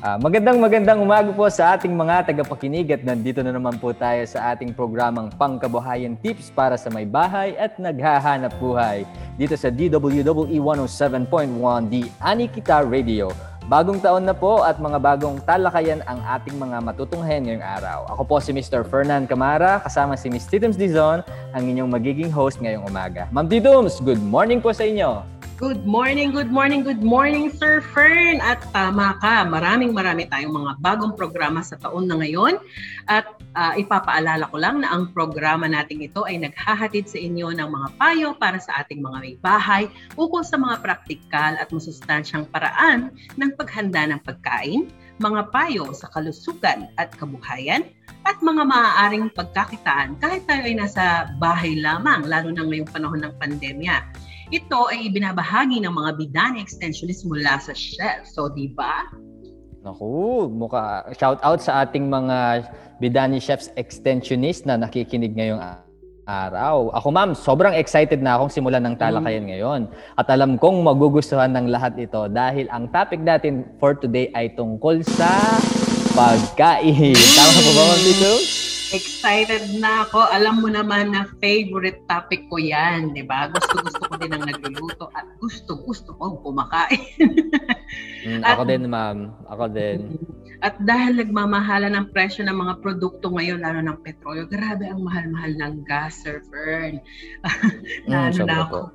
Ah, magandang magandang umaga po sa ating mga tagapakinig at nandito na naman po tayo sa ating programang Pangkabuhayan Tips para sa may bahay at naghahanap buhay dito sa DWWE 107.1 di Anikita Radio. Bagong taon na po at mga bagong talakayan ang ating mga matutunghayan ngayong araw. Ako po si Mr. Fernan Camara, kasama si Ms. Titums Dizon, ang inyong magiging host ngayong umaga. Ma'am Titums, good morning po sa inyo. Good morning, good morning, good morning, Sir Fern. At tama ka, maraming marami tayong mga bagong programa sa taon na ngayon. At uh, ipapaalala ko lang na ang programa nating ito ay naghahatid sa inyo ng mga payo para sa ating mga may bahay ukol sa mga praktikal at masustansyang paraan ng paghanda ng pagkain, mga payo sa kalusugan at kabuhayan, at mga maaaring pagkakitaan kahit tayo ay nasa bahay lamang, lalo na ngayong panahon ng pandemya. Ito ay ibinabahagi ng mga bidani extensionist mula sa chef. So, di ba? Naku, muka shout out sa ating mga Bidani Chefs extensionist na nakikinig ngayong araw. Ako ma'am, sobrang excited na akong simulan ng talakayan mm. ngayon. At alam kong magugustuhan ng lahat ito dahil ang topic natin for today ay tungkol sa pagkain. Tama po ba, Ma'am Tito? Excited na ako. Alam mo naman na favorite topic ko yan, di ba? Gusto-gusto ko din ang nagluluto at gusto-gusto ko kumakain. mm, ako din, ma'am. Ako din. At dahil nagmamahala ng presyo ng mga produkto ngayon, lalo ng petrolyo, grabe ang mahal-mahal ng gas, Sir Fern. mm, na ako.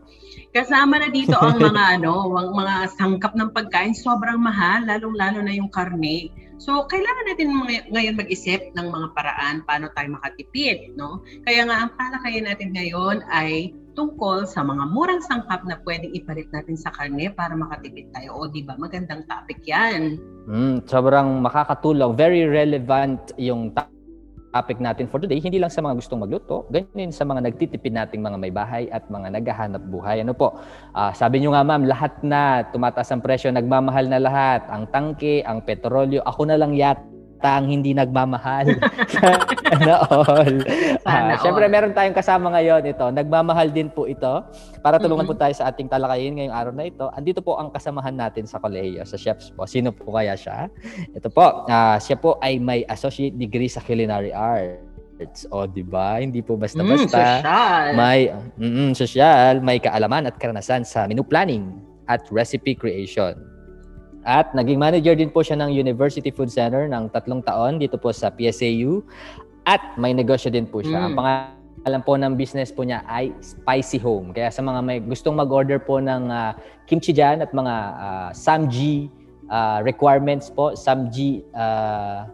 Kasama na dito ang mga ano, ang mga sangkap ng pagkain, sobrang mahal, lalong-lalo na yung karne. So, kailangan natin ngayon mag-isip ng mga paraan paano tayo makatipid, no? Kaya nga ang palakayan natin ngayon ay tungkol sa mga murang sangkap na pwedeng ipalit natin sa karne para makatipid tayo. O, di ba? Magandang topic yan. Mm, sobrang makakatulong. Very relevant yung topic natin for today, hindi lang sa mga gustong magluto, ganyan sa mga nagtitipid nating mga may bahay at mga naghahanap buhay. Ano po? Uh, sabi nyo nga ma'am, lahat na tumataas ang presyo, nagmamahal na lahat. Ang tangke, ang petrolyo, ako na lang yata ang hindi nagmamahal. Sana all. Sana uh, Siyempre, meron tayong kasama ngayon ito. Nagmamahal din po ito. Para tulungan mm-hmm. po tayo sa ating talakayin ngayong araw na ito. Andito po ang kasamahan natin sa kolehiyo, sa chefs po. Sino po kaya siya? Ito po, uh, siya po ay may associate degree sa culinary arts. O, di ba? Hindi po basta-basta. Mm, social. May, mm, social, may kaalaman at karanasan sa menu planning at recipe creation. At naging manager din po siya ng University Food Center ng tatlong taon dito po sa PSAU. At may negosyo din po siya. Mm. Ang pangalan po ng business po niya ay Spicy Home. Kaya sa mga may gustong mag-order po ng uh, kimchi dyan at mga uh, samji uh, requirements po, samji uh,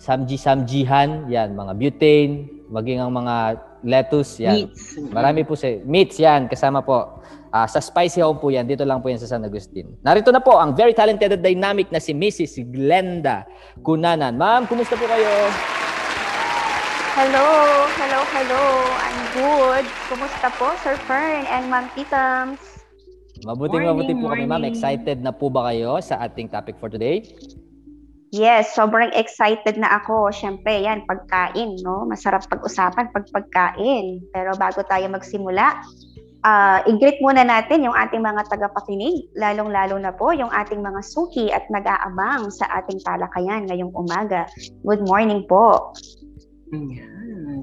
samji samjihan, yan, mga butane, maging ang mga lettuce, yan. Meats. Marami po sa meats yan kasama po. Uh, sa Spicy Home po yan. Dito lang po yan sa San Agustin. Narito na po ang very talented at dynamic na si Mrs. Glenda Kunanan. Ma'am, kumusta po kayo? Hello, hello, hello. I'm good. Kumusta po, Sir Fern and Ma'am Titams? Mabuting mabuti po kami, ma'am. Excited na po ba kayo sa ating topic for today? Yes, sobrang excited na ako. Siyempre, yan, pagkain, no? Masarap pag-usapan pag pagkain. Pero bago tayo magsimula, uh, i-greet muna natin yung ating mga tagapakinig, lalong-lalo na po yung ating mga suki at nag-aabang sa ating talakayan ngayong umaga. Good morning po.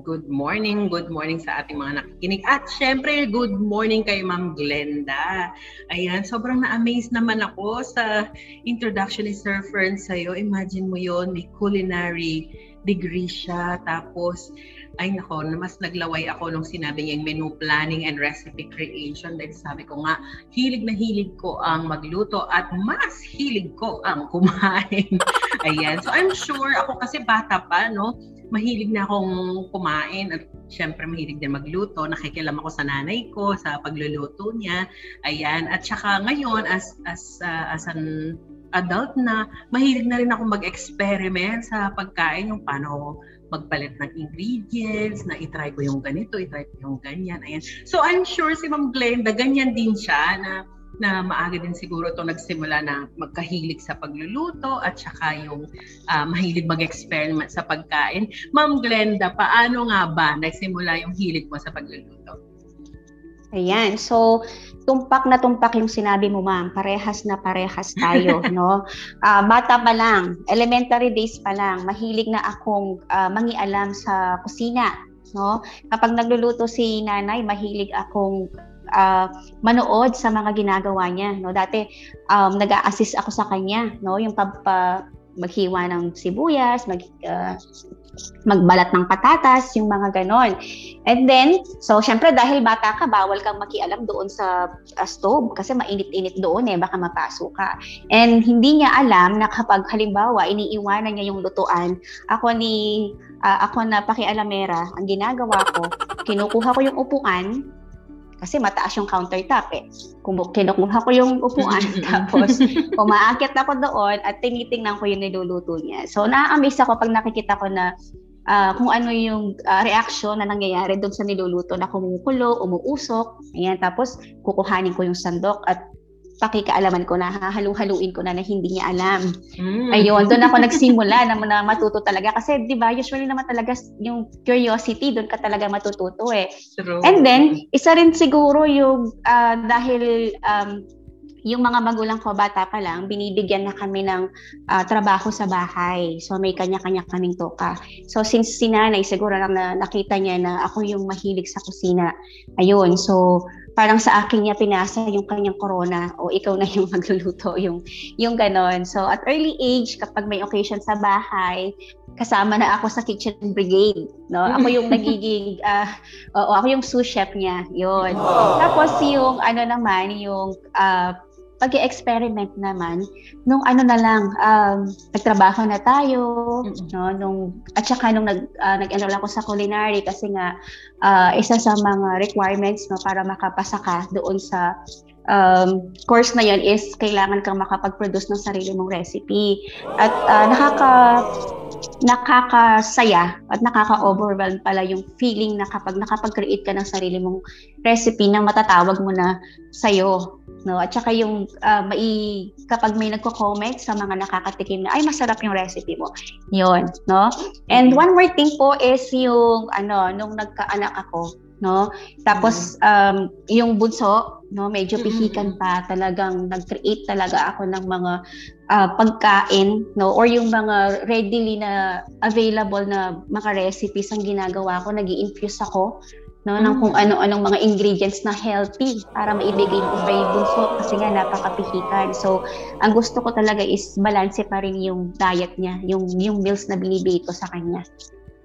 Good morning, good morning sa ating mga nakikinig. At syempre, good morning kay Ma'am Glenda. Ayan, sobrang na-amaze naman ako sa introduction ni Sir Fern sa'yo. Imagine mo yon may culinary degree siya. Tapos, ay nako, mas naglaway ako nung sinabi niya yung menu planning and recipe creation dahil sabi ko nga, hilig na hilig ko ang magluto at mas hilig ko ang kumain. Ayan. So I'm sure ako kasi bata pa, no? Mahilig na akong kumain at syempre mahilig din magluto. Nakikilam ako sa nanay ko sa pagluluto niya. Ayan. At saka ngayon as as uh, as an adult na mahilig na rin ako mag-experiment sa pagkain yung paano magpalit ng ingredients, na itry ko yung ganito, itry ko yung ganyan. Ayan. So I'm sure si Ma'am Glenda, ganyan din siya na na maaga din siguro to nagsimula na magkahilig sa pagluluto at saka yung uh, mahilig mag-experiment sa pagkain. Ma'am Glenda, paano nga ba nagsimula yung hilig mo sa pagluluto? Ayan. So, tumpak na tumpak yung sinabi mo, ma'am. Parehas na parehas tayo, no? Ah, bata pa lang, elementary days pa lang, mahilig na akong ah, mangialam sa kusina, no? Kapag nagluluto si nanay, mahilig akong ah, manood sa mga ginagawa niya, no? Dati um, nag-a-assist ako sa kanya, no? Yung pag pa- maghiwa ng sibuyas, mag ah, magbalat ng patatas, yung mga ganon. And then, so syempre dahil bata ka, bawal kang makialam doon sa uh, stove kasi mainit-init doon eh, baka mapasok ka. And hindi niya alam na kapag halimbawa iniiwanan niya yung lutuan, ako ni ah, ako na pakialamera, ang ginagawa ko, kinukuha ko yung upuan kasi mataas yung countertop eh. Kumu- Kinukuha ko yung upuan tapos umaakyat ako doon at tinitingnan ko yung niluluto niya. So na-amaze ako pag nakikita ko na ah, kung ano yung ah, reaction na nangyayari doon sa niluluto na kumukulo, umuusok. Ayan, tapos kukuhanin ko yung sandok at pakikaalaman ko na, hahalu-haluin ko na na hindi niya alam. Mm. Ayun, doon ako nagsimula na, na matuto talaga. Kasi, di ba, usually naman talaga yung curiosity, doon ka talaga matututo eh. True. And then, isa rin siguro yung ah, dahil um, yung mga magulang ko bata pa lang, binibigyan na kami ng ah, trabaho sa bahay. So may kanya-kanya kaming toka. So since si nanay, siguro lang na nakita niya na ako yung mahilig sa kusina. Ayun, so parang sa akin niya pinasa yung kanyang corona o ikaw na yung magluluto, yung, yung ganon. So at early age, kapag may occasion sa bahay, kasama na ako sa kitchen brigade. No? Ako yung nagiging ah, Oo, ako yung sous chef niya. Yun. Tapos yung ano naman, yung uh, pag-experiment naman, nung ano na lang, um, nagtrabaho na tayo, Mm-mm. no, nung, at saka nung nag, ah, nag-enroll ako sa culinary kasi nga, ah, isa sa mga requirements no, para makapasa ka doon sa um, course na yun is kailangan kang makapag-produce ng sarili mong recipe. At ah, nakaka nakakasaya at nakaka-overwhelm pala yung feeling na kapag nakapag-create ka ng sarili mong recipe na matatawag mo na sa'yo. No? At saka yung ah, mai, kapag may nagko-comment sa mga nakakatikim na, ay masarap yung recipe mo. Yun, no? And one more thing po is yung, ano, nung nagkaanak ako, no? Tapos, um, yung bunso, no, medyo Mm-mm. pihikan pa, talagang nag-create talaga ako ng mga ah, pagkain, no, or yung mga readily na available na mga recipes ang ginagawa ko, nag infuse ako, no, ng Mm. kung ano-anong mga ingredients na healthy para maibigay ko kay bunso kasi nga napakapihikan. So, ang gusto ko talaga is balance pa rin yung diet niya, yung yung meals na binibigay ko sa kanya.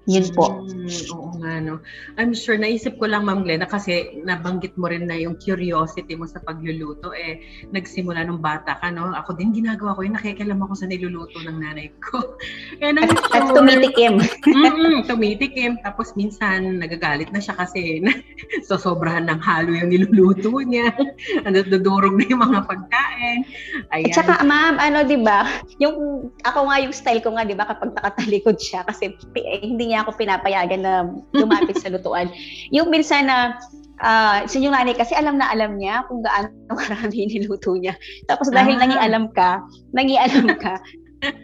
Yun po. Mm, oo nga, no. I'm sure, naisip ko lang, Ma'am Glenda, kasi nabanggit mo rin na yung curiosity mo sa pagluluto, eh, nagsimula nung bata ka, no? Ako din ginagawa ko yun, nakikialam ako sa niluluto ng nanay ko. And I'm sure, At tumitikim. mm tumitikim, tapos minsan nagagalit na siya kasi na, sosobrahan ng halo yung niluluto niya. Ano, dudurog na yung mga pagkain. Ayan. At saka, ma'am, ano, di ba, yung, ako nga yung style ko nga, di ba, kapag nakatalikod siya, kasi eh, hindi niya ako pinapayagan na lumapit sa lutuan. Yung minsan na, ah so yung nanay kasi alam na alam niya kung gaano karami niluto niya. Tapos dahil Ah. nangialam ka, nangialam ka,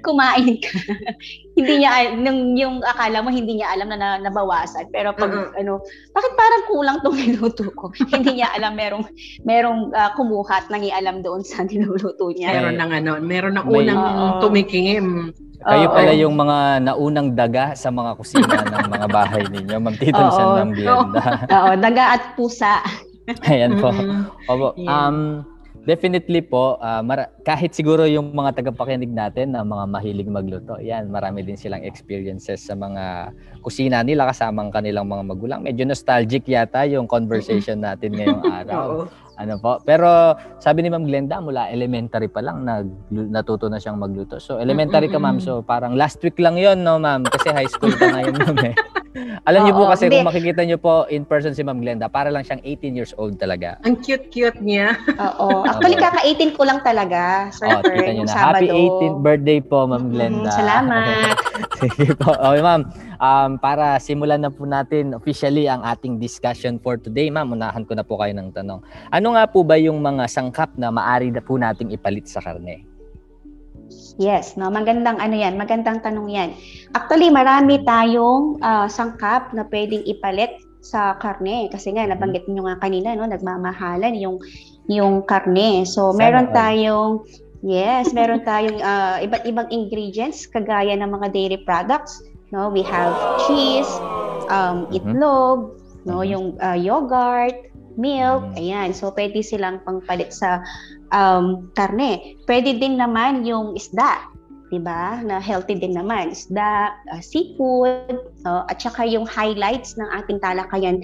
kumain ka. hindi niya, nung, yung akala mo hindi niya alam na, na nabawasan. Pero pag, Oo. ano, bakit parang kulang tong niluto ko? hindi niya alam merong, merong ah, kumuha at nangialam doon sa niluluto niya. meron ng ano, meron ng May- unang Oo. tumikim. Kayo Oo. pala yung mga naunang daga sa mga kusina ng mga bahay ninyo. Ma'am Titon Oo. sa Ma'am Glenda. Oo, daga at pusa. Ayan po. Mm. Opo. Yeah. Um, definitely po, ah, mara- kahit siguro yung mga tagapakinig natin na mga mahilig magluto, yan, marami din silang experiences sa mga kusina nila kasama ang kanilang mga magulang. Medyo nostalgic yata yung conversation natin ngayong araw. Ano po? Pero sabi ni Ma'am Glenda, mula elementary pa lang nag, natuto na siyang magluto. So elementary ka ma'am, so parang last week lang yon no ma'am? Kasi high school ka ngayon ma'am eh. Alam niyo po Oo, kasi hindi. kung makikita niyo po in person si Ma'am Glenda, para lang siyang 18 years old talaga. Ang cute-cute niya. Oo. Actually, kaka-18 ko lang talaga. Sir Oh, Fern, kita niyo yung na. Happy Sabado. 18th birthday po, Ma'am Mm, Glenda. salamat. Sige po. Okay, ma'am. Um, para simulan na po natin officially ang ating discussion for today, ma'am, unahan ko na po kayo ng tanong. Ano nga po ba yung mga sangkap na maari na po nating ipalit sa karne? Yes, no, magandang ano yan, magandang tanong yan. Actually, marami tayong ah, sangkap na pwedeng ipalit sa karne kasi nga nabanggit niyo nga kanina no nagmamahalan yung yung karne. So Sana meron all. tayong yes, meron tayong ah, iba't ibang ingredients kagaya ng mga dairy products, no? We have cheese, um Mhm. itlog, no, Mhm. yung ah, yogurt, milk, Mhm. ayan. So pwede silang pangpalit sa um karne. Pwede din naman yung isda, 'di ba? Na healthy din naman, isda, ah, seafood, no? at saka yung highlights ng ating talakayan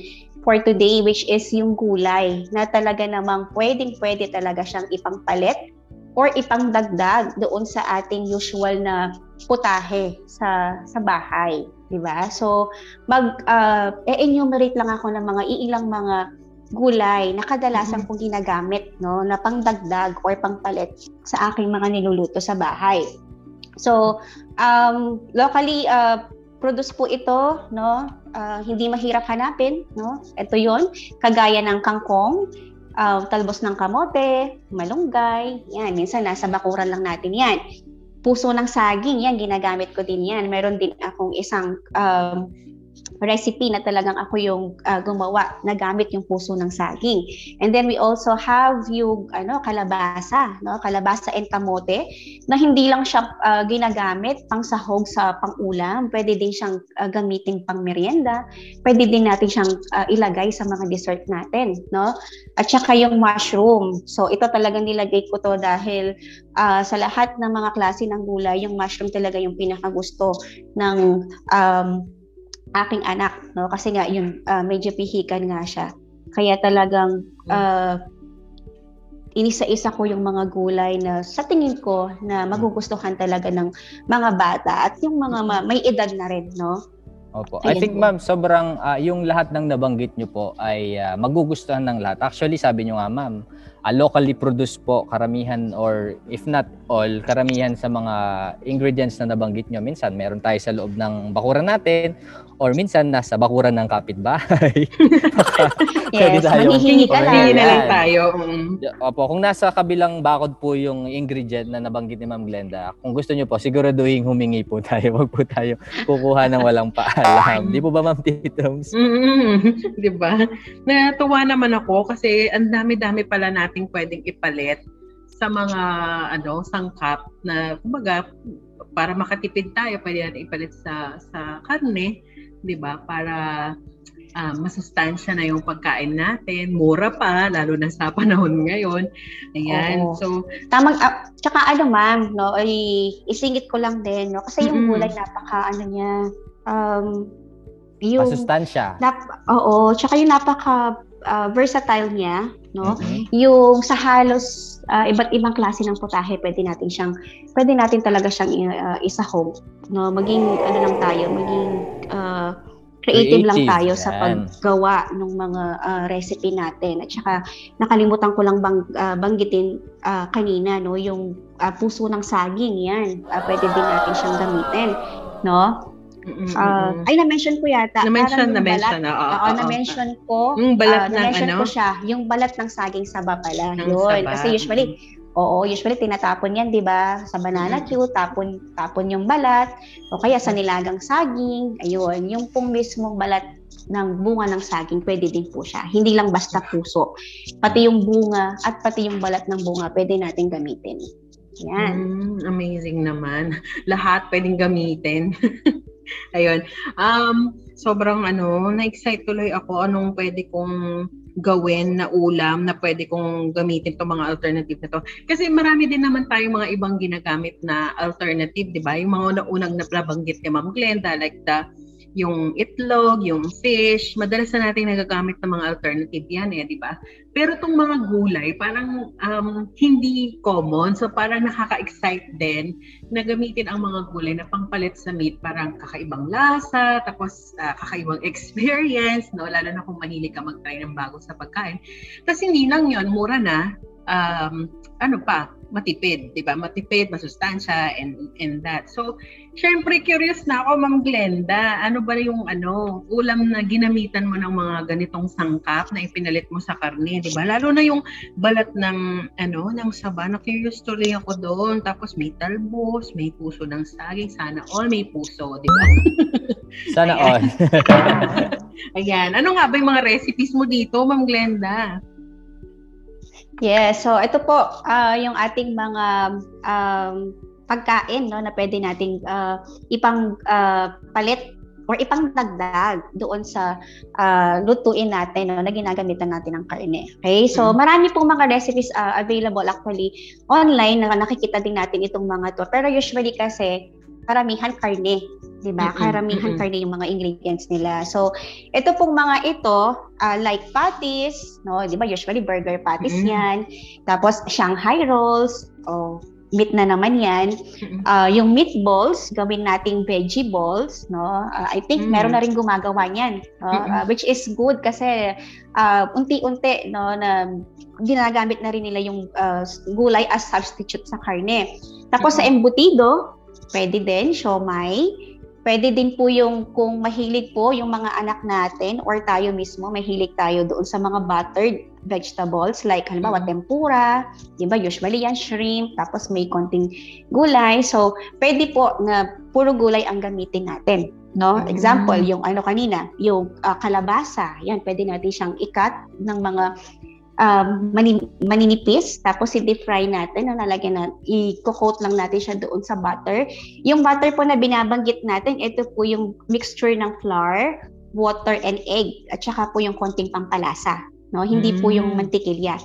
for today which is yung gulay na talaga namang pwedeng-pwede talaga siyang ipangpalit or ipangdagdag doon sa ating usual na putahe sa sa bahay, 'di ba? So mag uh, enumerate lang ako ng mga iilang mga gulay na kadalasan kong ginagamit no na pangdagdag or pangpalit sa aking mga niluluto sa bahay. So, um, locally uh, produce po ito, no? Ah, hindi mahirap hanapin, no? Ito 'yon, kagaya ng kangkong, ah, talbos ng kamote, malunggay, yan, minsan nasa bakuran lang natin yan. Puso ng saging, yan, ginagamit ko din yan. Meron din akong isang um, recipe na talagang ako yung ah, gumawa na gamit yung puso ng saging. And then we also have yung ano kalabasa, no? Kalabasa and kamote na hindi lang siya ah, ginagamit pang sahog sa pang-ulam, pwede din siyang ah, gamitin pang merienda, pwede din natin siyang ah, ilagay sa mga dessert natin, no? At saka yung mushroom. So ito talagang nilagay ko to dahil ah, sa lahat ng mga klase ng gulay, yung mushroom talaga yung pinakagusto ng um, aking anak, no? Kasi nga yun ah, medyo pihikan nga siya. Kaya talagang ah, inisa-isa ko yung mga gulay na sa tingin ko na magugustuhan talaga ng mga bata at yung mga ma- may edad na rin, no? Opo. I Ayan think po. ma'am, sobrang ah, yung lahat ng nabanggit nyo po ay ah, magugustuhan ng lahat. Actually, sabi nyo nga ma'am, ah, locally produced po karamihan or if not all, karamihan sa mga ingredients na nabanggit nyo. Minsan, meron tayo sa loob ng bakuran natin or minsan nasa bakuran ng kapitbahay. Yes, manghihingi ka lang. Hindi na lang tayo. mm. Opo, kung nasa kabilang bakod po yung ingredient na nabanggit ni Ma'am Glenda, kung gusto nyo po, siguraduhin humingi po tayo. Huwag po tayo kukuha ng walang paalam. Di po ba Ma'am Titoms? 'Di ba? Natuwa naman ako kasi ang dami-dami pala nating pwedeng ipalit sa mga ano sangkap na kumbaga para makatipid tayo pwede natin ipalit sa sa karne, 'di ba? Para ah, masustansya na yung pagkain natin, mura pa lalo na sa panahon ngayon. Ayan. Oo. So, Tamang, ah, tsaka ano ma'am, no, ay, isingit ko lang din, no, kasi yung gulay napaka, ano niya, um, yung, Masustansya. nap, oo, tsaka yung napaka ah, versatile niya, no, Mhm. yung sa halos ah, iba't ibang klase ng putahe, pwede natin siyang, pwede natin talaga siyang uh, isahog, no, maging, ano lang tayo, maging, ah, creative, lang Creative, tayo sa yan. paggawa ng mga ah, recipe natin. At saka nakalimutan ko lang bang ah, banggitin ah, kanina no yung ah, puso ng saging yan. Ah, pwede din natin siyang gamitin, no? Mm-mm, mm-mm. ay na-mention ko yata. na-mention, na-mention. Oo, Oo, oo, na-mention ko. Yung balat ah, ng ano? ko siya, yung balat ng saging saba pala. Ng Yun. saba. Kasi usually, Oo, usually tinatapon yan, 'di ba? Sa banana cue, tapon tapon yung balat o kaya sa nilagang saging. Ayun, yung pong mismong balat ng bunga ng saging, pwede din po siya. Hindi lang basta puso. Pati yung bunga at pati yung balat ng bunga, pwede natin gamitin. Yan. Mm, amazing naman. Lahat pwedeng gamitin. Ayun. Um, sobrang ano, na-excite tuloy ako anong pwede kong gawin na ulam na pwede kong gamitin itong mga alternative na to. Kasi marami din naman tayong mga ibang ginagamit na alternative, di ba? Yung mga unang nabanggit ni Ma'am Glenda, like the yung itlog, yung fish, madalas na natin nagagamit ng mga alternative yan eh, di ba? Pero itong mga gulay, parang um, hindi common. So parang nakaka-excite din na gamitin ang mga gulay na pangpalit sa meat. Parang kakaibang lasa, tapos ah, kakaibang experience, no? lalo na kung mahilig ka mag-try ng bago sa pagkain. Tapos hindi lang yon mura na. um, ano pa, matipid, di ba? Matipid, masustansya, and, and that. So, syempre, curious na ako, Ma'am Glenda, ano ba yung ano, ulam na ginamitan mo ng mga ganitong sangkap na ipinalit mo sa karne, di ba? Lalo na yung balat ng, ano, ng saba, na curious tuloy ako doon. Tapos may talbos, may puso ng saging, sana all may puso, di ba? Sana all. Ayan. Ano nga ba yung mga recipes mo dito, Ma'am Glenda? Yes, so ito po ah, yung ating mga um, pagkain no na pwede nating ah, ipang ah, palit or ipang dagdag doon sa ah, lutuin natin no, na ginagamitan natin ng karne. Okay? So Mm. marami pong mga recipes ah, available actually online na nakikita din natin itong mga to. Pero usually kasi karamihan karne, 'di ba? Mm-mm, Karamihan mm-mm. karne yung mga ingredients nila. So ito pong mga ito ah, like patties, no, 'di ba? Usually burger patties Mm. 'yan. Tapos Shanghai rolls, oh, meat na naman 'yan. Ah, yung meatballs, gawin nating veggie balls, no? Ah, I think Mm. meron na rin gumagawa niyan, no? Ah, which is good kasi ah, unti-unti no na ginagamit na rin nila yung ah, gulay as substitute sa karne. Tapos sa embutido, pwede din siomai. Pwede din po yung kung mahilig po yung mga anak natin or tayo mismo mahilig tayo doon sa mga buttered vegetables like halimbawa Mm. tempura, 'di ba? Usually yan shrimp, tapos may konting gulay. So, pwede po na puro gulay ang gamitin natin, no? Mm. Example, yung ano kanina, yung ah, kalabasa. Yan, pwede natin siyang ikat ng mga um, manin- maninipis, tapos i-deep fry natin, na lalagyan na, i-coat lang natin siya doon sa butter. Yung butter po na binabanggit natin, ito po yung mixture ng flour, water, and egg, at saka po yung konting pampalasa. No? Hindi po yung Mm. mantikilya.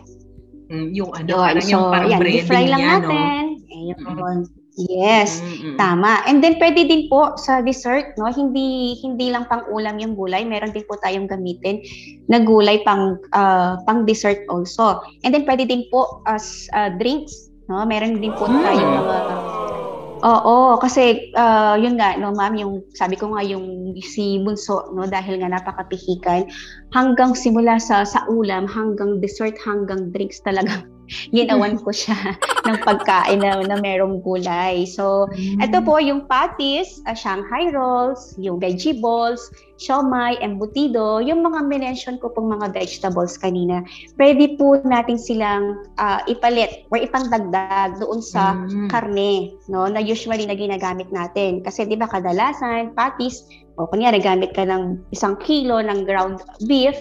Mm, yung ano, Yun. parang yung So, parang yan, breading i-fry lang niya, no? natin. Ayun. Yes. Mm, mm, mm. Tama. And then pwede din po sa dessert, no? Hindi hindi lang pang ulam yung gulay, meron din po tayong gamitin na gulay pang ah, pang dessert also. And then pwede din po as ah, drinks, no? Meron din po Mm. tayong mga Oo, kasi ah, yun nga no ma'am, yung sabi ko nga yung si Bunso no dahil nga napakapihikan hanggang simula sa sa ulam hanggang dessert hanggang drinks talaga ginawan ko siya ng pagkain na, na merong gulay. So, ito po yung patties, uh, Shanghai rolls, yung veggie balls, siomai, embutido, yung mga minention ko pong mga vegetables kanina. Pwede po natin silang ah, ipalit or ipangdagdag doon sa Mm. karne, no, na usually na ginagamit natin. Kasi 'di ba kadalasan patties, o kunyari gamit ka ng isang kilo ng ground beef,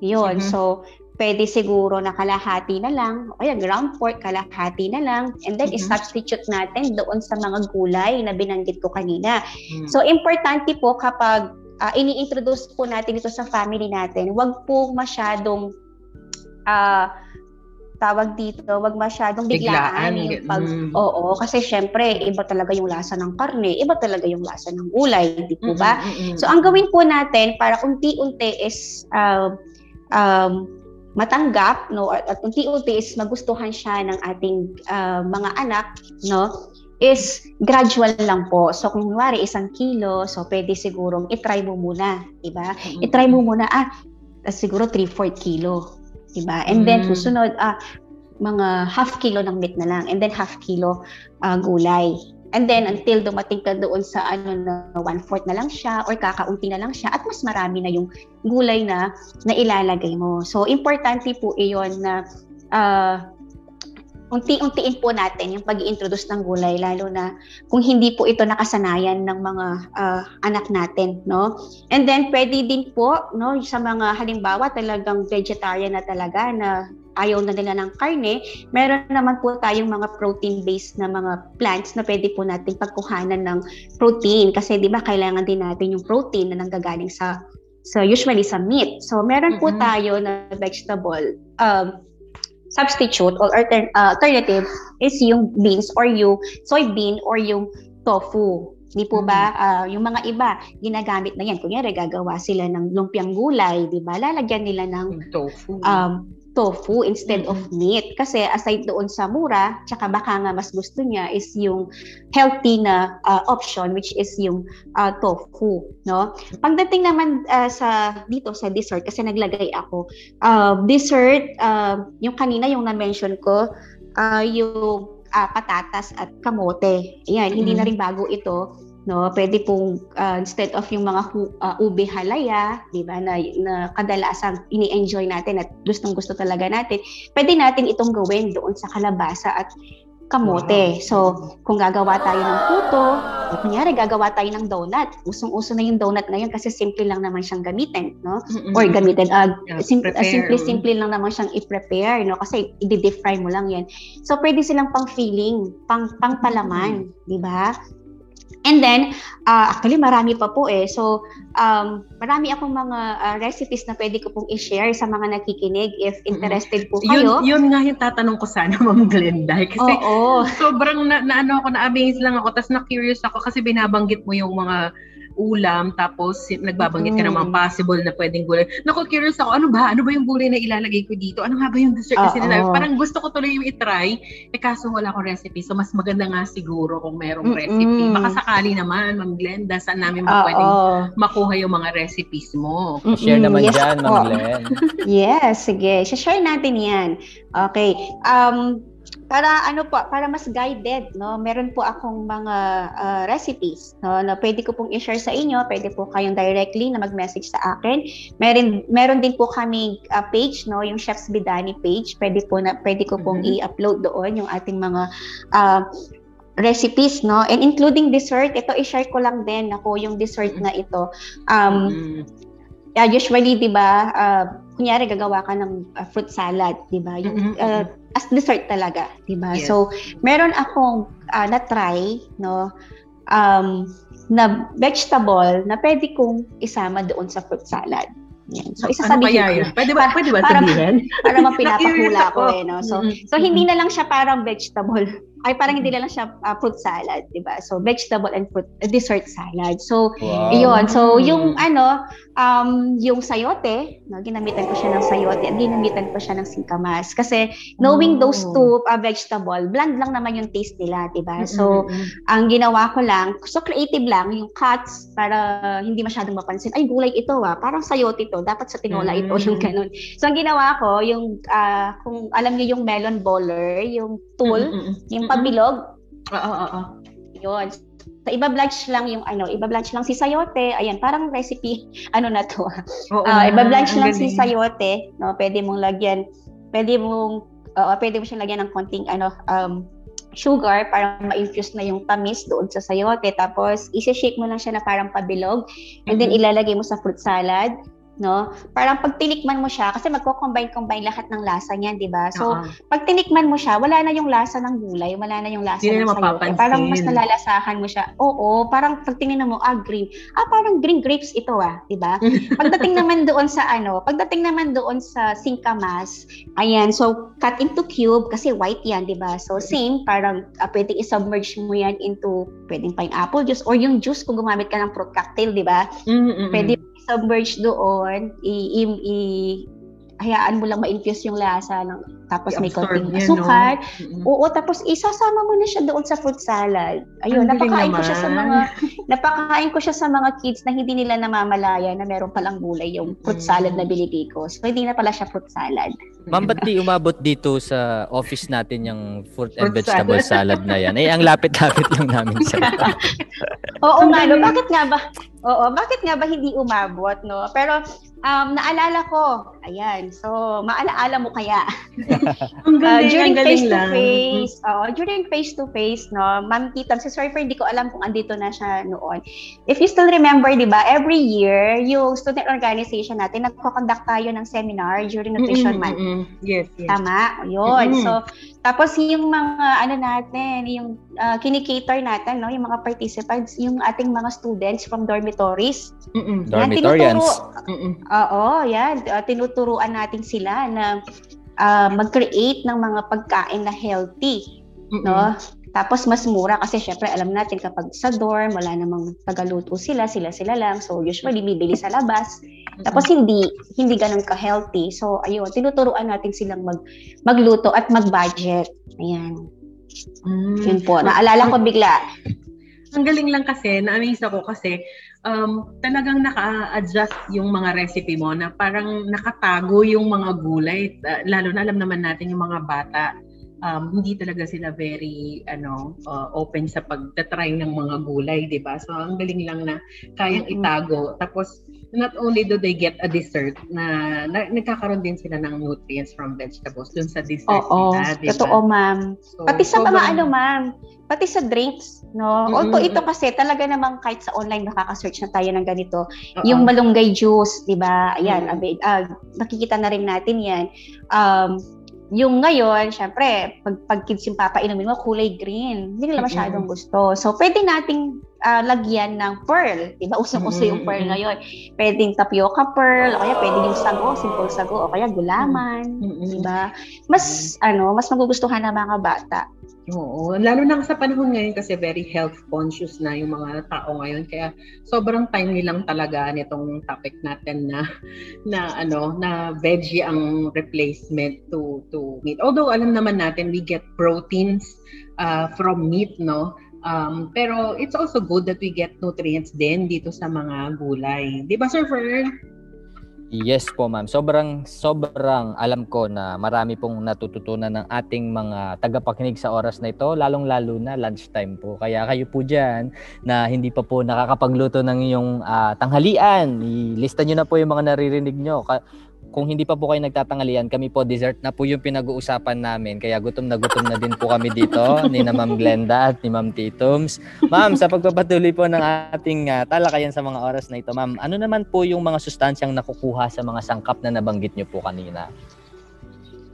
'yon. Mhm. So pwede siguro na kalahati na lang, o kaya ground pork kalahati na lang, and then Mhm. i-substitute natin doon sa mga gulay na binanggit ko kanina. Mm. So importante po kapag ah, ini-introduce po natin ito sa family natin, wag po masyadong ah tawag dito, wag masyadong biglaan, Biglaan, yung pag mm. Oo, kasi syempre iba talaga yung lasa ng karne, iba talaga yung lasa ng gulay, di po ba? Mm, mm, mm, So ang gawin po natin para unti-unti is um, um, matanggap no at, at unti-unti is magustuhan siya ng ating ah, mga anak no is gradual lang po. So kung kunwari isang kilo, so pwede siguro i-try mo muna, 'di ba? mm, I-try mo muna ah siguro 3/4 kilo, 'di ba? And then Mm. susunod ah mga half kilo ng meat na lang and then half kilo ah, gulay. And then until dumating ka doon sa ano na one fourth na lang siya or kakaunti na lang siya at mas marami na yung gulay na na ilalagay mo. So importante po iyon na ah, unti-untiin po natin yung pag introduce ng gulay lalo na kung hindi po ito nakasanayan ng mga ah, anak natin, no? And then pwede din po, no, sa mga halimbawa talagang vegetarian na talaga na ayaw na nila ng karne, meron naman po tayong mga protein-based na mga plants na pwede po nating pagkuhanan ng protein kasi 'di ba kailangan din natin yung protein na nanggagaling sa sa usually sa meat. So meron po Mhm. tayo na vegetable um substitute or altern- uh, alternative is yung beans or yung soybean or yung tofu. Di po ba? Ah, yung mga iba, ginagamit na yan. Kunyari, gagawa sila ng lumpiang gulay, di ba? Lalagyan nila ng tofu. um, tofu instead of meat. Kasi aside doon sa mura, tsaka baka nga mas gusto niya is yung healthy na uh, option which is yung uh, tofu, no? Pagdating naman uh, sa dito sa dessert kasi naglagay ako. Uh, dessert uh, yung kanina yung na-mention ko uh, yung uh, patatas at kamote. Ayan, hindi na rin bago ito no pwede pong uh, instead of yung mga hu- uh, ube halaya di ba na, na kadalasan ini-enjoy natin at gustong gusto talaga natin pwede natin itong gawin doon sa kalabasa at kamote. So, kung gagawa tayo ng puto, o kunyari gagawa tayo ng donut. Usong-uso na yung donut ngayon kasi simple lang naman siyang gamitin, no? Or gamitin, uh, sim- uh, simple-simple lang naman siyang i-prepare, no? Kasi i-deep fry mo lang yan. So, pwede silang pang feeling, pang, pang palaman, di ba? And then, uh, actually marami pa po eh. So, um, marami akong mga uh, recipes na pwede ko pong i-share sa mga nakikinig if interested po kayo. Yun, yun nga yung tatanong ko sana, Ma'am Glenda. eh, Kasi Oo. sobrang na, na ano ako, na-amaze lang ako. Tapos na-curious ako kasi binabanggit mo yung mga ulam tapos nagbabanggit ka ng mga Mm. possible na pwedeng gulay. Naku, curious ako, ano ba? Ano ba yung gulay na ilalagay ko dito? Ano nga ba yung dessert na Oo. sinasabi? Parang gusto ko tuloy yung itry. Eh kaso wala akong recipe. So mas maganda nga siguro kung merong Mm-mm. recipe. Baka sakali naman, Ma'am Glenda, saan namin ba pwedeng Oo. makuha yung mga recipes mo? Share Mm-mm. naman Yes dyan. Ma'am Glenn. Yes, sige. Share natin 'yan. Okay. Um para ano po, para mas guided, no? Meron po akong mga ah, recipes, no, na pwede ko pong i-share sa inyo. Pwede po kayong directly na mag-message sa akin. Meron meron din po kami page, no, yung Chef's Bidani page. Pwede po na pwede ko pong Mhm. i-upload doon yung ating mga ah, recipes, no? And including dessert, ito i-share ko lang din ako yung dessert na ito. Um Mm. Yeah, usually, di ba, uh, kunyari gagawa ka ng uh, fruit salad, di ba? Yung Mhm, uh, as dessert talaga, di ba? Yes. So, meron akong uh, na-try, no, um, na vegetable na pwede kong isama doon sa fruit salad. Yan. So, ano isasabihin kaya ko yun? Pwede ba, Para- pwede ba para- sabihin? para mapinapahula Na-curious ko eh, no? So, Mm-mm. so hindi na lang siya parang vegetable. Ay, parang hindi lang siya uh, fruit salad, di ba? So, vegetable and fruit, uh, dessert salad. So, Wow. Iyon. So, yung ano, um, yung sayote, no, ginamitan ko siya ng sayote at ginamitan ko siya ng singkamas. Kasi knowing Oh. those two uh, vegetable, bland lang naman yung taste nila, di ba? So, Mm-mm. ang ginawa ko lang, so creative lang, yung cuts para hindi masyadong mapansin. Ay, gulay ito ah, parang sayote to. Dapat sa tinola ito, Mm. yung ganun. So, ang ginawa ko, yung, ah, kung alam niyo yung melon baller, yung tool, Mm-mm. yung pabilog, Oo, oo, oo. yun. So, iba-blanch lang yung ano, iba-blanch lang si sayote. Ayan, parang recipe, ano na to. Oo Ah, nga, iba-blanch ang lang si sayote, no? Pwede mong lagyan, pwede mong oo, pwede mo siyang lagyan ng konting ano, um, sugar para ma-infuse na yung tamis doon sa sayote. Tapos, isi-shake mo lang siya na parang pabilog. And then, Mhm. ilalagay mo sa fruit salad. No? Parang pag tinikman mo siya, kasi magko-combine-combine lahat ng lasa niyan, di ba? So, Oo. pag tinikman mo siya, wala na yung lasa ng gulay, wala na yung lasa Hindi ng na sayote. Parang mas nalalasahan mo siya. Oo, parang pag tingnan mo, ah, green. Ah, parang green grapes ito ah, di ba? Pagdating naman doon sa ano, pagdating naman doon sa singkamas, ayan, so cut into cube kasi white yan, di ba? So same, parang uh, pwedeng i-submerge mo yan into pwedeng pineapple juice or yung juice kung gumamit ka ng fruit cocktail, di ba? Mm-mm. Pwede i-submerge doon, i, i, i- hayaan mo lang ma-infuse yung lasa ng tapos may konting asukar. Mm-mm. Oo, tapos isasama mo na siya doon sa fruit salad. Ayun, Ang napakain ko siya sa mga napakain ko siya sa mga kids na hindi nila namamalaya na meron palang gulay yung fruit Mm. salad na binigay ko. So hindi na pala siya fruit salad. Ma'am, ba't di umabot dito sa office natin yung fruit and Fruit vegetable salad na yan? Eh, ang lapit-lapit lang namin sa... Oo nga, no? bakit nga ba? Oo, bakit nga ba hindi umabot, no? Pero um, naalala ko, ayan, so maalaala mo kaya, Ang Uh, galing, during ang galing face to lang. face, oo, during face to face, no, Ma'am Kitam, si Surfer, hindi ko alam kung andito na siya noon. If you still remember, di ba, every year, yung student organization natin, nagko-conduct tayo ng seminar during Nutrition Mm-mm, Month. mm-mm. Yes, yes. Tama, yun. Mm-mm. So, tapos yung mga, ano natin, yung uh, kinikater natin, no, yung mga participants, yung ating mga students from dormitories. Mm-mm. Yan, Dormitorians. Oo, yan. Uh, tinuturuan natin sila na uh, mag-create ng mga pagkain na healthy. Mm-mm. No? Tapos mas mura kasi syempre alam natin kapag sa dorm, wala namang tagaluto sila, sila-sila lang. So usually bibili sa labas. Tapos hindi hindi ganun ka-healthy. So ayun, tinuturuan natin silang mag magluto at mag-budget. Ayan. Mm. Yun po. Naalala ko bigla. Ang galing lang kasi, na-amaze ako kasi um, talagang naka-adjust yung mga recipe mo na parang nakatago yung mga gulay. Uh, lalo na alam naman natin yung mga bata, um, hindi talaga sila very ano uh, open sa pagtatry ng mga gulay, di ba? So, ang galing lang na kayang itago. Tapos, not only do they get a dessert, na, na nagkakaroon din sila ng nutrients from vegetables dun sa dessert Oo, nila, di ba? totoo ma'am. So, Pati sa mga sobrang- ano ma'am, pati sa drinks, no? Mm-mm. Although ito kasi talaga namang kahit sa online nakaka-search na tayo ng ganito, Oo. yung malunggay juice, 'di ba? Ayan, Mm. abe- ah, nakikita na rin natin 'yan. Um, yung ngayon, syempre, pag, pag kids yung papainumin mo, kulay green. Hindi nila masyadong gusto. So, pwede nating ah, lagyan ng pearl. Diba? Usong-uso yung pearl ngayon. Pwedeng tapioca pearl, o kaya pwede yung sago, simple sago, o kaya gulaman. Diba? Mas, ano, mas magugustuhan ng mga bata. Oo, lalo na sa panahon ngayon kasi very health conscious na yung mga tao ngayon kaya sobrang timely lang talaga nitong topic natin na na ano na veggie ang replacement to to meat. Although alam naman natin we get proteins uh, from meat no. Um, pero it's also good that we get nutrients din dito sa mga gulay. 'Di ba Sir Fern? Yes po ma'am. Sobrang sobrang alam ko na marami pong natututunan ng ating mga tagapakinig sa oras na ito, lalong-lalo na lunchtime po. Kaya kayo po diyan na hindi pa po nakakapagluto ng iyong ah, tanghalian, ilista niyo na po yung mga naririnig nyo. Ka- kung hindi pa po kayo nagtatanghalian, kami po dessert na po yung pinag-uusapan namin. Kaya gutom na gutom na din po kami dito ni na Ma'am Glenda at ni Ma'am Titums. Ma'am, sa pagpapatuloy po ng ating ah, talakayan sa mga oras na ito, ma'am, ano naman po yung mga sustansyang nakukuha sa mga sangkap na nabanggit niyo po kanina?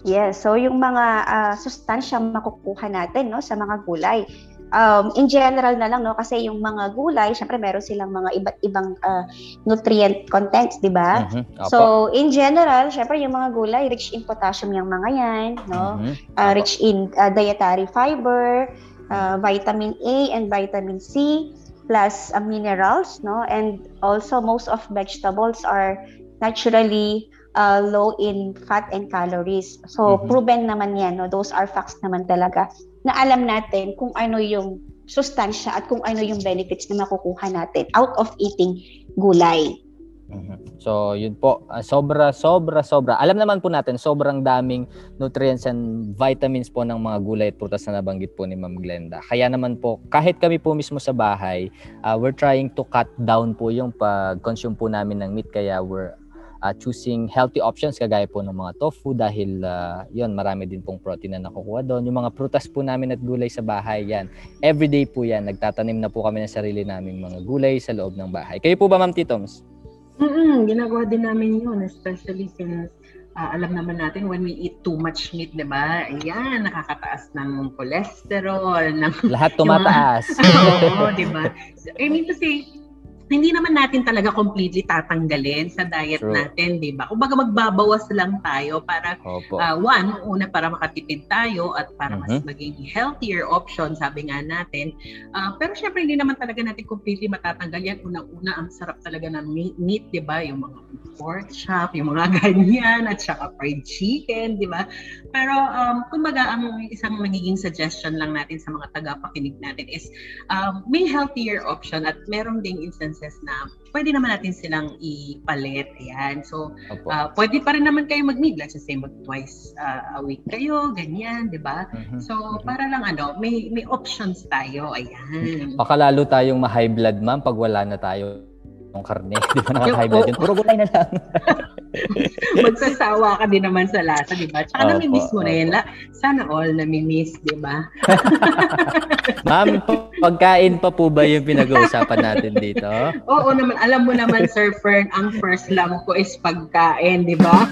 Yes, so yung mga ah, sustansyang makukuha natin no sa mga gulay. Um, in general na lang no kasi yung mga gulay, syempre meron silang mga iba't ibang ah, nutrient contents, 'di ba? Mhm, opo. So, in general, syempre yung mga gulay rich in potassium yung mga 'yan, no? Mhm, Ah, opo. rich in ah, dietary fiber, ah, vitamin A and vitamin C, plus ah, minerals, no? And also most of vegetables are naturally uh, low in fat and calories. So Mhm. proven naman 'yan, no? Those are facts naman talaga na alam natin kung ano yung sustansya at kung ano yung benefits na makukuha natin out of eating gulay. Mhm. So, yun po. Ah, sobra, sobra, sobra. Alam naman po natin, sobrang daming nutrients and vitamins po ng mga gulay at prutas na nabanggit po ni Ma'am Glenda. Kaya naman po, kahit kami po mismo sa bahay, ah, we're trying to cut down po yung pag-consume po namin ng meat. Kaya we're ah, choosing healthy options kagaya po ng mga tofu dahil ah, yun, marami din pong protein na nakukuha doon. Yung mga prutas po namin at gulay sa bahay, yan. Everyday po yan. Nagtatanim na po kami ng sarili naming mga gulay sa loob ng bahay. Kayo po ba, Ma'am Titoms? Mm ginagawa din namin yun, especially since ah, alam naman natin when we eat too much meat, di ba? Ayan, nakakataas ng cholesterol, ng Lahat tumataas. Oo, di ba? I mean to say, hindi naman natin talaga completely tatanggalin sa diet True. natin, di ba? Kumbaga magbabawas lang tayo para Opo. Uh, one, una para makatipid tayo at para mas Mhm. maging healthier option, sabi nga natin. Uh, pero syempre, hindi naman talaga natin completely matatanggal yan. Unang-una, ang sarap talaga ng meat, meat di ba? Yung mga pork chop, yung mga ganyan, at saka fried chicken, di ba? Pero, um, kumbaga, ang isang magiging suggestion lang natin sa mga tagapakinig natin is um, may healthier option at merong ding instances na pwede naman natin silang ipalit. Ayan. So, Opo. Ah, pwede pa rin naman kayo mag-meet. Let's just say mag twice ah, a week kayo, ganyan, di ba? Mhm. So, Mhm. para lang ano, may may options tayo. Ayan. Baka lalo tayong ma-high blood, ma'am, pag wala na tayo ng karne. Di ba nakaka-high blood yun? Puro gulay na lang. Magsasawa ka din naman sa lasa, di ba? Tsaka Opo, nami-miss mo na yan. La, sana all nami-miss, di ba? ma'am, pagkain pa po ba yung pinag-uusapan natin dito? Oo naman. Alam mo naman, Sir Fern, ang first love ko is pagkain, di ba?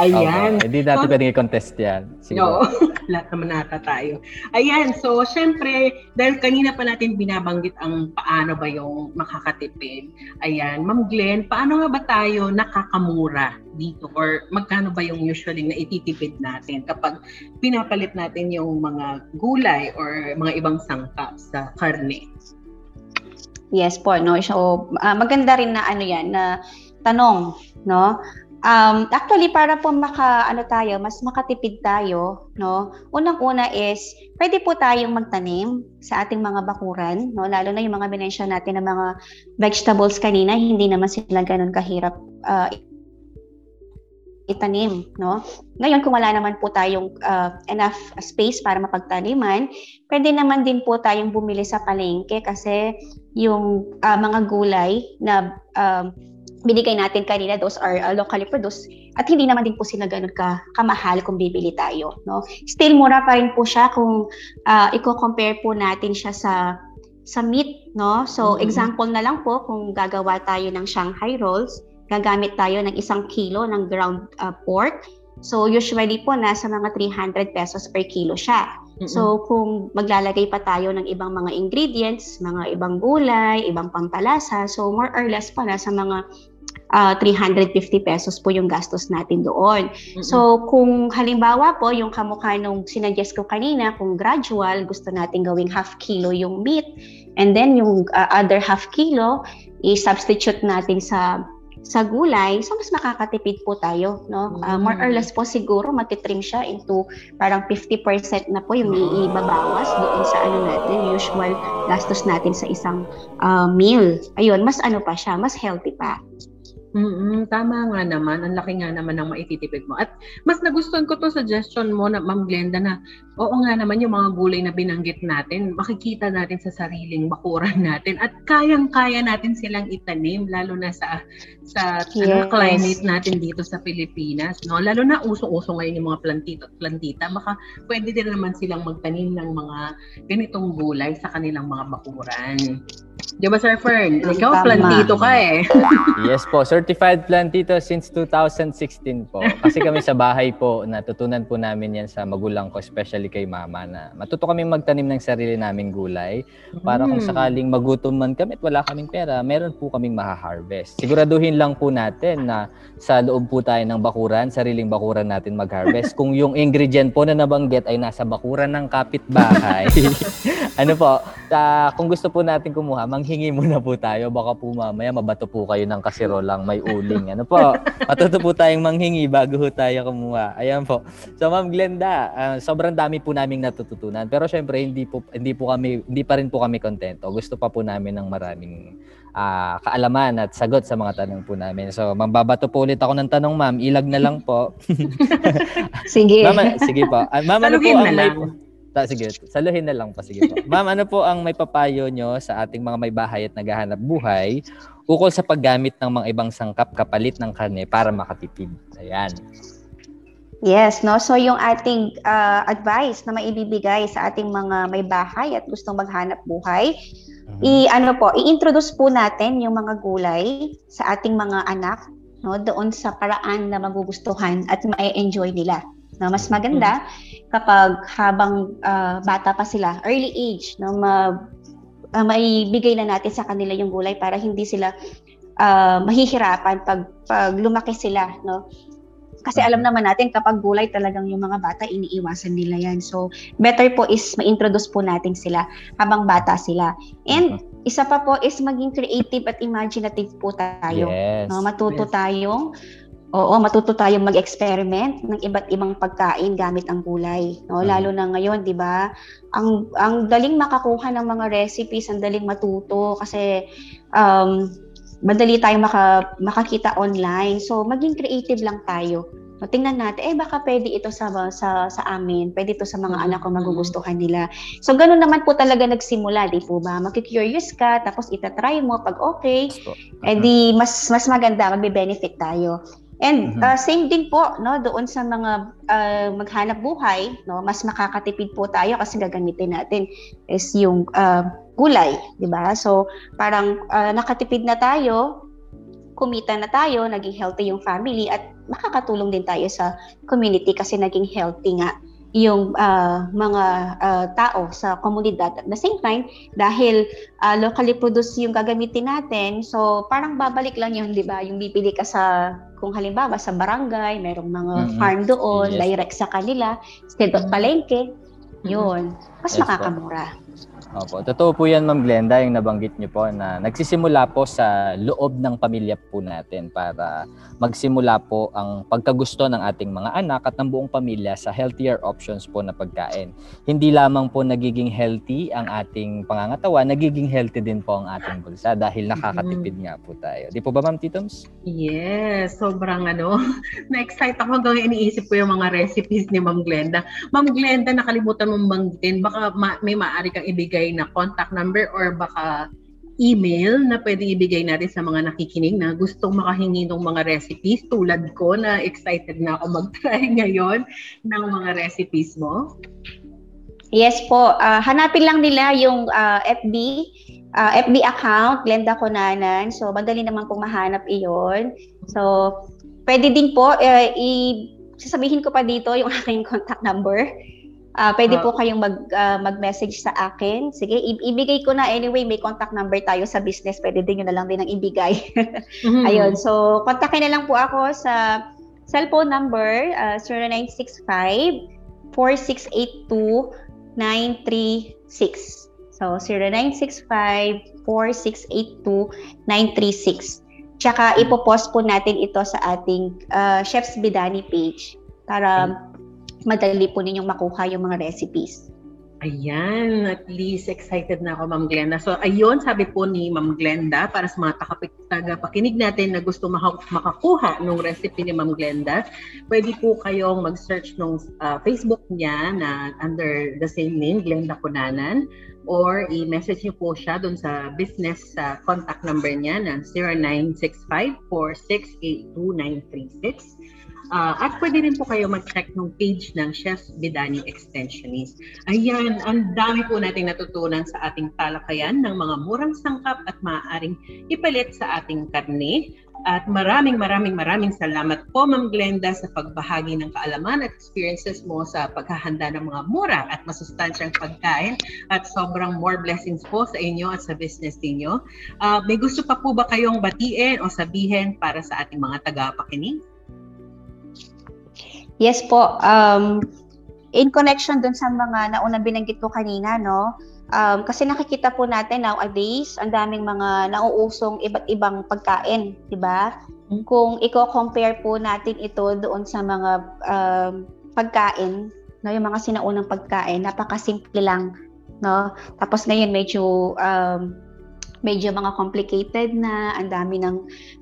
Ayan. Opo, hindi natin So- pwedeng i-contest yan. Sige Oo, po. lahat naman nata tayo. Ayan, so syempre, dahil kanina pa natin binabanggit ang paano ba yung makakatipid. Ayan, Ma'am Glenn, paano nga ba tayo nakakamura dito? Or magkano ba yung usually na ititipid natin kapag pinapalit natin yung mga gulay or mga ibang sangkap sa karne? Yes po, no. So, ah, maganda rin na ano 'yan na tanong, no? Um, actually para po maka ano tayo, mas makatipid tayo, no? Unang-una is pwede po tayong magtanim sa ating mga bakuran, no? Lalo na yung mga binensyon natin ng mga vegetables kanina, hindi naman sila ganun kahirap ah, itanim, no? Ngayon kung wala naman po tayong ah, enough space para mapagtaniman, pwede naman din po tayong bumili sa palengke kasi yung ah, mga gulay na um, binigay natin kanina, those are uh, locally produced at hindi naman din po sila ganun ka, kamahal kung bibili tayo. No? Still, mura pa rin po siya kung uh, i-compare po natin siya sa sa meat. No? So, Mhm. example na lang po, kung gagawa tayo ng Shanghai rolls, gagamit tayo ng isang kilo ng ground uh, pork. So, usually po, nasa mga 300 pesos per kilo siya. So kung maglalagay pa tayo ng ibang mga ingredients, mga ibang gulay, ibang pampalasa, so more or less pa nasa mga ah, 350 pesos po yung gastos natin doon. Mm-mm. So kung halimbawa po yung kamukha nung sinuggest ko kanina, kung gradual, gusto natin gawing half kilo yung meat, and then yung ah, other half kilo, i-substitute natin sa sa gulay, so mas makakatipid po tayo, no? Ah, more or Mm. less po siguro matitrim siya into parang 50% na po yung iibabawas doon sa ano natin, usual gastos natin sa isang ah, meal. Ayun, mas ano pa siya, mas healthy pa. Mm, tama nga naman. Ang laki nga naman ng maititipid mo. At mas nagustuhan ko to suggestion mo na Ma'am Glenda na oo nga naman yung mga gulay na binanggit natin, makikita natin sa sariling bakuran natin at kayang-kaya natin silang itanim lalo na sa sa ano, Yes. climate natin dito sa Pilipinas, no? Lalo na uso-uso ngayon yung mga plantito at plantita, baka pwede din naman silang magtanim ng mga ganitong gulay sa kanilang mga bakuran. Di ba, Sir Fern? Ikaw, Tama. plantito ka eh. Yes po, certified plantito since 2016 po. Kasi kami sa bahay po, natutunan po namin yan sa magulang ko, especially kay mama, na matuto kami magtanim ng sarili naming gulay para kung Mm. sakaling magutom man kami at wala kaming pera, meron po kaming maha-harvest. Siguraduhin lang po natin na sa loob po tayo ng bakuran, sariling bakuran natin mag-harvest. Kung yung ingredient po na nabanggit ay nasa bakuran ng kapitbahay, ano po, ah, kung gusto po natin kumuha, manghingi muna po tayo. Baka po mamaya mabato po kayo ng kasirolang may uling. Ano po, matuto po tayong manghingi bago po tayo kumuha. Ayan po. So Ma'am Glenda, ah, sobrang dami po naming natututunan. Pero syempre, hindi po, hindi po kami, hindi pa rin po kami kontento. Gusto pa po namin ng maraming ah, kaalaman at sagot sa mga tanong po namin. So, mambabato po ulit ako ng tanong, ma'am. Ilag na lang po. Sige. Ma'am, ah, sige po. Ah, ma'am, ano po ang na may... lang. Ta, sige, saluhin na lang po. Sige po. Ma'am, ano po ang may papayo nyo sa ating mga may bahay at naghahanap buhay ukol sa paggamit ng mga ibang sangkap kapalit ng karne para makatipid? Ayan. Yes, no? So yung ating ah, advice na maibibigay sa ating mga may bahay at gustong maghanap buhay, Mhm. i ano po, i-introduce po natin yung mga gulay sa ating mga anak, no, doon sa paraan na magugustuhan at ma-enjoy nila. No, mas maganda kapag habang ah, bata pa sila, early age, no, ma ah, maibigay na natin sa kanila yung gulay para hindi sila ah, mahihirapan pag pag lumaki sila, no. Kasi alam naman natin kapag gulay talagang yung mga bata iniiwasan nila yan. So better po is ma-introduce po natin sila habang bata sila. And isa pa po is maging creative at imaginative po tayo. Yes. No, matuto Yes. tayong Oo, matuto tayong mag-experiment ng iba't ibang pagkain gamit ang gulay, no? Mhm. Lalo na ngayon, 'di ba? Ang ang daling makakuha ng mga recipes, ang daling matuto kasi um madali tayong maka, makakita online. So, maging creative lang tayo. No, tingnan natin, eh baka pwede ito sa sa sa amin, pwede ito sa mga Mhm, anak ko mhm. magugustuhan nila. So, ganun naman po talaga nagsimula, di po ba? Magki-curious ka, tapos itatry mo pag okay, po. eh di mas mas maganda magbe-benefit tayo. And Mhm. uh, same din po no doon sa mga uh, maghanap buhay, no, mas makakatipid po tayo kasi gagamitin natin is yung uh, gulay, 'di ba? So parang uh, nakatipid na tayo kumita na tayo, naging healthy yung family at makakatulong din tayo sa community kasi naging healthy nga yung ah, mga ah, tao sa komunidad. At the same time, dahil ah, locally produced yung gagamitin natin, so parang babalik lang yun, di ba? Yung bibili ka sa, kung halimbawa sa barangay, merong mga Mhm. farm doon, Yes. direct sa kanila, instead of palengke, yun, mas Yes po. Opo, totoo po yan Ma'am Glenda, yung nabanggit niyo po na nagsisimula po sa loob ng pamilya po natin para magsimula po ang pagkagusto ng ating mga anak at ng buong pamilya sa healthier options po na pagkain. Hindi lamang po nagiging healthy ang ating pangangatawan, nagiging healthy din po ang ating bulsa dahil nakakatipid nga po tayo. Di po ba Ma'am Titoms? Yes, sobrang ano, na-excite ako hanggang iniisip ko yung mga recipes ni Ma'am Glenda. Ma'am Glenda, nakalimutan mong banggitin, baka ma- may maaari kang ibigay na contact number or baka email na pwede ibigay natin sa mga nakikinig na gustong makahingi ng mga recipes tulad ko na excited na ako mag-try ngayon ng mga recipes mo. Yes po, ah, hanapin lang nila yung ah, FB, ah, FB account, Glenda Conanan. So, madali naman pong mahanap iyon. So, pwede din po, eh, i- sasabihin ko pa dito yung aking contact number. Ah, pwede Ah. po kayong mag, ah, mag-message sa akin. Sige, i- ibigay ko na. Anyway, may contact number tayo sa business. Pwede din yun na lang din ang ibigay. Mhm. Ayun, so kontakin na lang po ako sa cellphone number uh, 0965-4682-936. So 0965-4682-936. Tsaka ipopost po natin ito sa ating uh, Chef's Bidani page para madali po ninyong makuha yung mga recipes. Ayan, at least excited na ako, Ma'am Glenda. So, ayun, sabi po ni Ma'am Glenda, para sa mga tagapakinig natin na gusto maka- makakuha ng recipe ni Ma'am Glenda, pwede po kayong mag-search ng ah, Facebook niya na under the same name, Glenda Kunanan, or i-message niyo po siya doon sa business sa contact number niya na 0965-4682-936. Ah, at pwede rin po kayo mag-check ng page ng Chef Bidani Extensionist. Ayan, ang dami po nating natutunan sa ating talakayan ng mga murang sangkap at maaaring ipalit sa ating karne. At maraming maraming maraming salamat po Ma'am Glenda sa pagbahagi ng kaalaman at experiences mo sa paghahanda ng mga mura at masustansyang pagkain at sobrang more blessings po sa inyo at sa business ninyo. Ah, may gusto pa po ba kayong batiin o sabihin para sa ating mga tagapakinig? Yes po. Um, in connection dun sa mga naunang binanggit ko kanina, no? Um, kasi nakikita po natin nowadays, ang daming mga nauusong iba't ibang pagkain, di ba? Mm. Kung i-compare po natin ito doon sa mga um, pagkain, no, yung mga sinaunang pagkain, napakasimple lang, no? Tapos ngayon medyo um, medyo mga complicated na, ang dami ng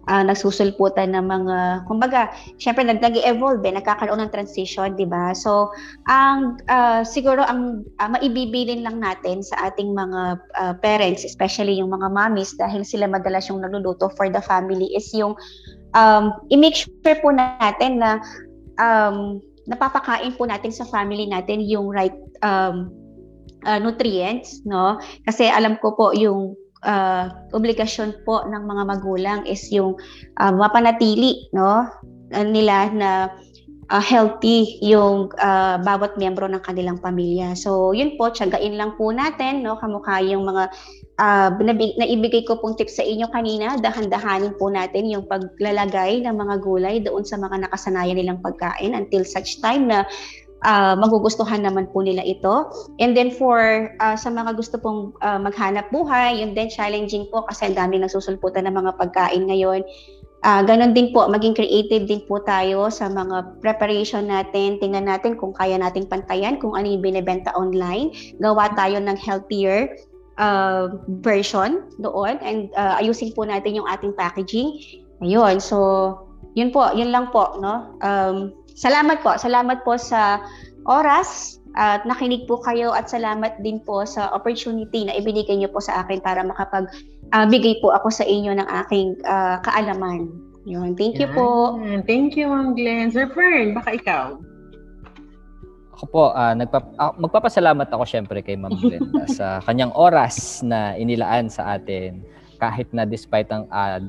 ah, nagsusulputan ng mga, kumbaga, syempre nag nag-evolve eh, nagkakaroon ng transition, 'di ba? So, ang ah, siguro ang ah, maibibilin lang natin sa ating mga ah, parents, especially yung mga mommies dahil sila madalas yung nagluluto for the family is yung um, i-make sure po natin na um, napapakain po natin sa family natin yung right um, ah, nutrients, no? Kasi alam ko po yung ah, obligasyon po ng mga magulang is yung uh, mapanatili no uh, nila na uh, healthy yung uh, bawat miyembro ng kanilang pamilya. So, yun po, tiyagain lang po natin, no, kamukha yung mga uh, naibigay ko pong tips sa inyo kanina, dahan-dahanin po natin yung paglalagay ng mga gulay doon sa mga nakasanayan nilang pagkain until such time na uh, magugustuhan naman po nila ito. And then for uh, sa mga gusto pong uh, maghanap buhay, yun din challenging po kasi ang daming nagsusulputan ng mga pagkain ngayon. Uh, ganon din po, maging creative din po tayo sa mga preparation natin. Tingnan natin kung kaya nating pantayan, kung ano yung binibenta online. Gawa tayo ng healthier uh, version doon and uh, ayusin po natin yung ating packaging. Ayun, so yun po, yun lang po, no? Um, salamat po, salamat po sa oras at nakinig po kayo at salamat din po sa opportunity na ibinigay niyo po sa akin para makapag ah, bigay po ako sa inyo ng aking ah, kaalaman. Yun, thank you po. Yan. Thank you, Ma'am Glenn. Sir Fern, baka ikaw? Ako po, ah, nagpa- ah, magpapasalamat ako syempre kay Ma'am Glenda sa kanyang oras na inilaan sa atin kahit na despite ang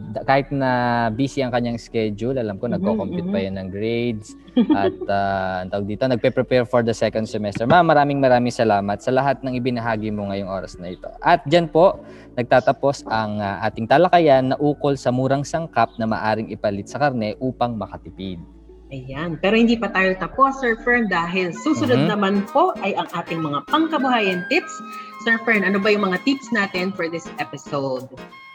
d- kahit na busy ang kanyang schedule, alam ko Mhm, nagko-compute pa mhm. yan ng grades at uh, tawag dito, nagpe-prepare for the second semester. Ma'am, maraming maraming salamat sa lahat ng ibinahagi mo ngayong oras na ito. At diyan po nagtatapos ang ah, ating talakayan na ukol sa murang sangkap na maaring ipalit sa karne upang makatipid. Ayan. Pero hindi pa tayo tapos, Sir Fern, dahil susunod Mhm. naman po ay ang ating mga pangkabuhayan tips. Sir Fern, ano ba yung mga tips natin for this episode?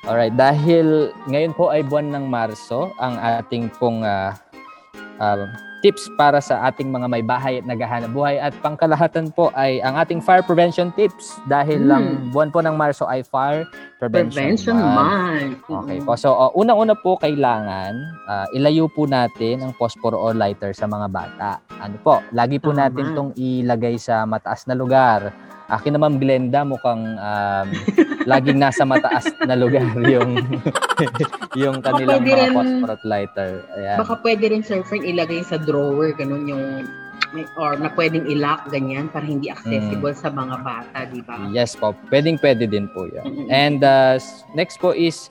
Alright, dahil ngayon po ay buwan ng Marso, ang ating pong ah, ah, tips para sa ating mga may bahay at naghahanap buhay at pangkalahatan po ay ang ating fire prevention tips dahil Hmm. lang buwan po ng Marso ay fire prevention, Prevention month. month. Okay po. So, uh, unang-una po kailangan ah, ilayo po natin ang phosphor o lighter sa mga bata. Ano po? Lagi po Tama. natin tong ilagay sa mataas na lugar. Akin naman Glenda mukhang um, laging nasa mataas na lugar yung yung kanilang mga rin- phosphor at lighter. Ayan. Baka pwede rin, Sir ilagay sa drawer, ganun yung or na pwedeng ilock ganyan para hindi accessible Mm. sa mga bata, di ba? Yes po. Pwedeng pwede din po yan. And uh, next po is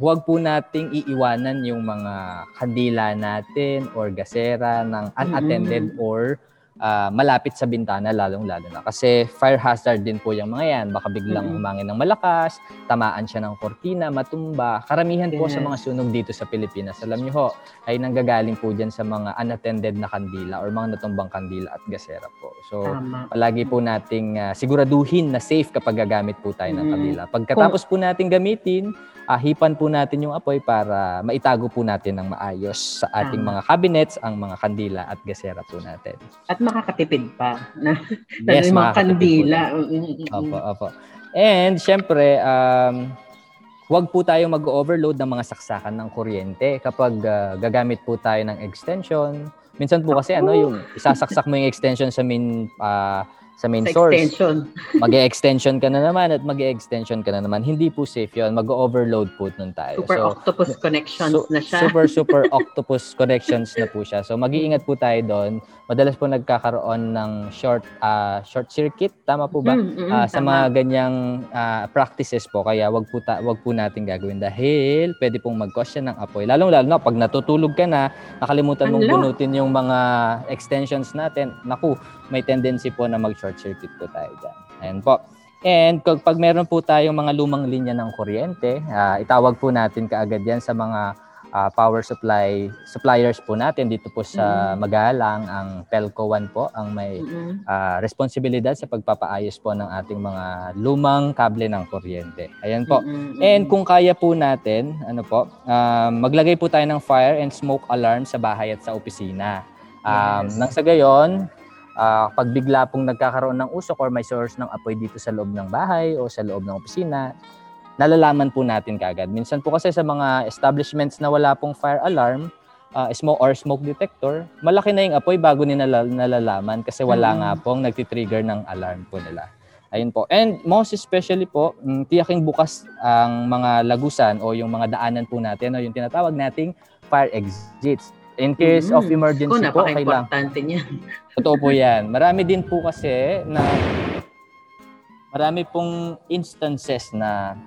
huwag po nating iiwanan yung mga kandila natin or gasera ng unattended or ah, malapit sa bintana lalong-lalo na. Kasi fire hazard din po yung mga yan. Baka biglang humangin ng malakas, tamaan siya ng kortina, matumba. Karamihan po sa mga sunog dito sa Pilipinas, alam niyo ho, ay nanggagaling po dyan sa mga unattended na kandila or mga natumbang kandila at gasera po. So, Tama. palagi po nating ah, siguraduhin na safe kapag gagamit po tayo ng kandila. Pagkatapos po nating gamitin, ah, hipan po natin yung apoy para maitago po natin ng maayos sa ating Tama. mga cabinets ang mga kandila at gasera po natin. At makakatipid pa. Na, Yes, mga kandila. Mm, mm, mm, Opo, opo. And syempre, um, huwag po tayong mag-overload ng mga saksakan ng kuryente kapag ah, gagamit po tayo ng extension. Minsan po kasi ano yung isasaksak mo yung extension sa main ah, sa main Sa source. extension. mag-extension ka na naman at mag-extension ka na naman. Hindi po safe yun. Mag-overload po nun tayo. Super so, octopus connections su- na siya. super, super octopus connections na po siya. So, mag-iingat po tayo doon. Madalas po nagkakaroon ng short ah, short circuit. Tama po ba? Mm, mm, Ah, sa tama. mga ganyang ah, practices po. Kaya wag po, ta- wag po natin gagawin dahil pwede pong mag-cause ng apoy. Lalong-lalo na pag natutulog ka na, nakalimutan mong bunutin yung mga extensions natin. Naku, may tendency po na mag-short circuit po tayo dyan. Ayan po. And kapag meron po tayong mga lumang linya ng kuryente, ah, itawag po natin kaagad yan sa mga ah, power supply suppliers po natin dito po sa Mm. Magalang ang Pelco 1 po ang may Mm, ah, responsibilidad sa pagpapaayos po ng ating mga lumang kable ng kuryente. Ayan po. mm, mm, And kung kaya po natin, ano po, um, maglagay po tayo ng fire and smoke alarm sa bahay at sa opisina. Um, Yes. Nang sa gayon, ah, pag bigla pong nagkakaroon ng usok or may source ng apoy dito sa loob ng bahay o sa loob ng opisina, nalalaman po natin kagad. Minsan po kasi sa mga establishments na wala pong fire alarm, ah, smoke or smoke detector, malaki na yung apoy bago nila nalalaman kasi wala Mm. nga pong nagtitrigger ng alarm po nila. Ayun po. And most especially po, mm, tiyaking bukas ang mga lagusan o yung mga daanan po natin o yung tinatawag nating fire exits. In case of Mm. emergency Ko, po, kailangan. napaka-importante niyan. Totoo po yan. Marami din po kasi na marami pong instances na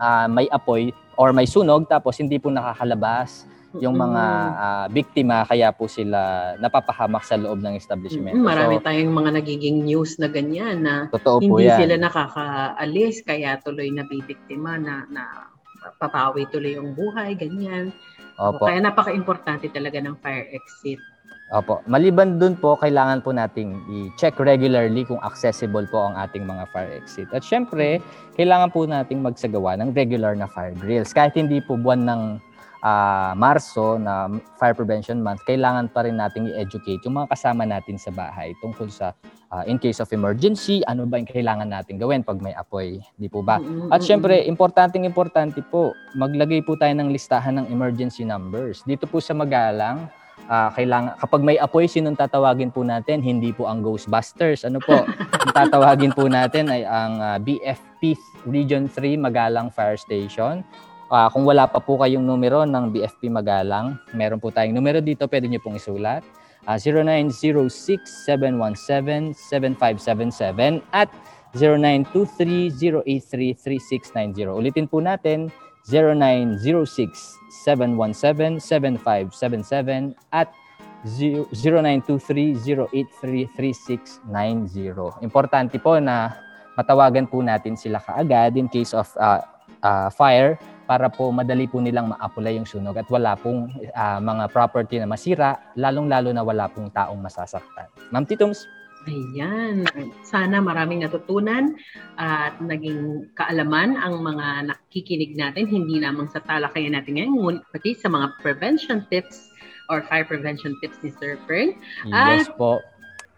ah, may apoy or may sunog tapos hindi po nakakalabas yung mga ah, biktima kaya po sila napapahamak sa loob ng establishment. Marami So, tayong mga nagiging news na ganyan na totoo po hindi yan. sila nakakaalis kaya tuloy nabibiktima na na papawi tuloy yung buhay, ganyan. Opo. Kaya napaka-importante talaga ng fire exit. Opo. Maliban dun po, kailangan po nating i-check regularly kung accessible po ang ating mga fire exit. At syempre, kailangan po nating magsagawa ng regular na fire drills. Kahit hindi po buwan ng ah, Marso na Fire Prevention Month, kailangan pa rin nating i-educate yung mga kasama natin sa bahay tungkol sa ah, in case of emergency, ano ba yung kailangan natin gawin pag may apoy, di po ba? Mm, At mm, syempre, importanteng importante po, maglagay po tayo ng listahan ng emergency numbers. Dito po sa Magalang, ah, kailangan kapag may apoy, sinong tatawagin po natin? Hindi po ang Ghostbusters. Ano po? ang tatawagin po natin ay ang ah, BFP Region 3 Magalang Fire Station. Ah, kung wala pa po kayong numero ng BFP Magalang, meron po tayong numero dito, pwede niyo pong isulat. Ah, 0906-717-7577 at 0923-083-3690. Ulitin po natin, 0906-717-7577 at 0923-083-3690. Importante po na matawagan po natin sila kaagad in case of uh, uh, fire para po madali po nilang maapula yung sunog at wala pong uh, mga property na masira, lalong-lalo na wala pong taong masasaktan. Ma'am Titums? Ayan. Sana maraming natutunan at naging kaalaman ang mga nakikinig natin, hindi lamang sa talakayan natin ngayon, pati sa mga prevention tips or fire prevention tips ni Sir Fern. Yes po.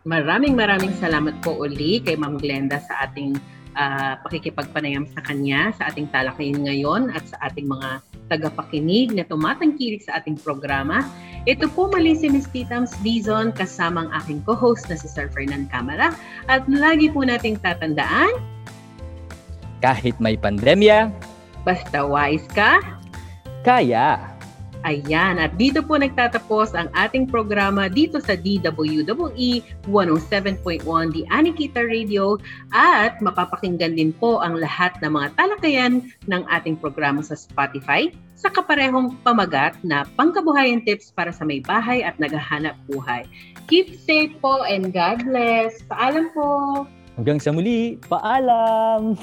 Maraming maraming salamat po uli kay Ma'am Glenda sa ating uh, pakikipagpanayam sa kanya, sa ating talakayin ngayon at sa ating mga tagapakinig na tumatangkilik sa ating programa. Ito po mali si Ms. Titams Dizon kasamang aking co-host na si Sir Fernan Camara at lagi po nating tatandaan kahit may pandemya, basta wise ka, kaya. Ayan, at dito po nagtatapos ang ating programa dito sa DWWE 107.1 The Anikita Radio at mapapakinggan din po ang lahat ng mga talakayan ng ating programa sa Spotify sa kaparehong pamagat na pangkabuhayan tips para sa may bahay at naghahanap buhay. Keep safe po and God bless. Paalam po! Hanggang sa muli, paalam!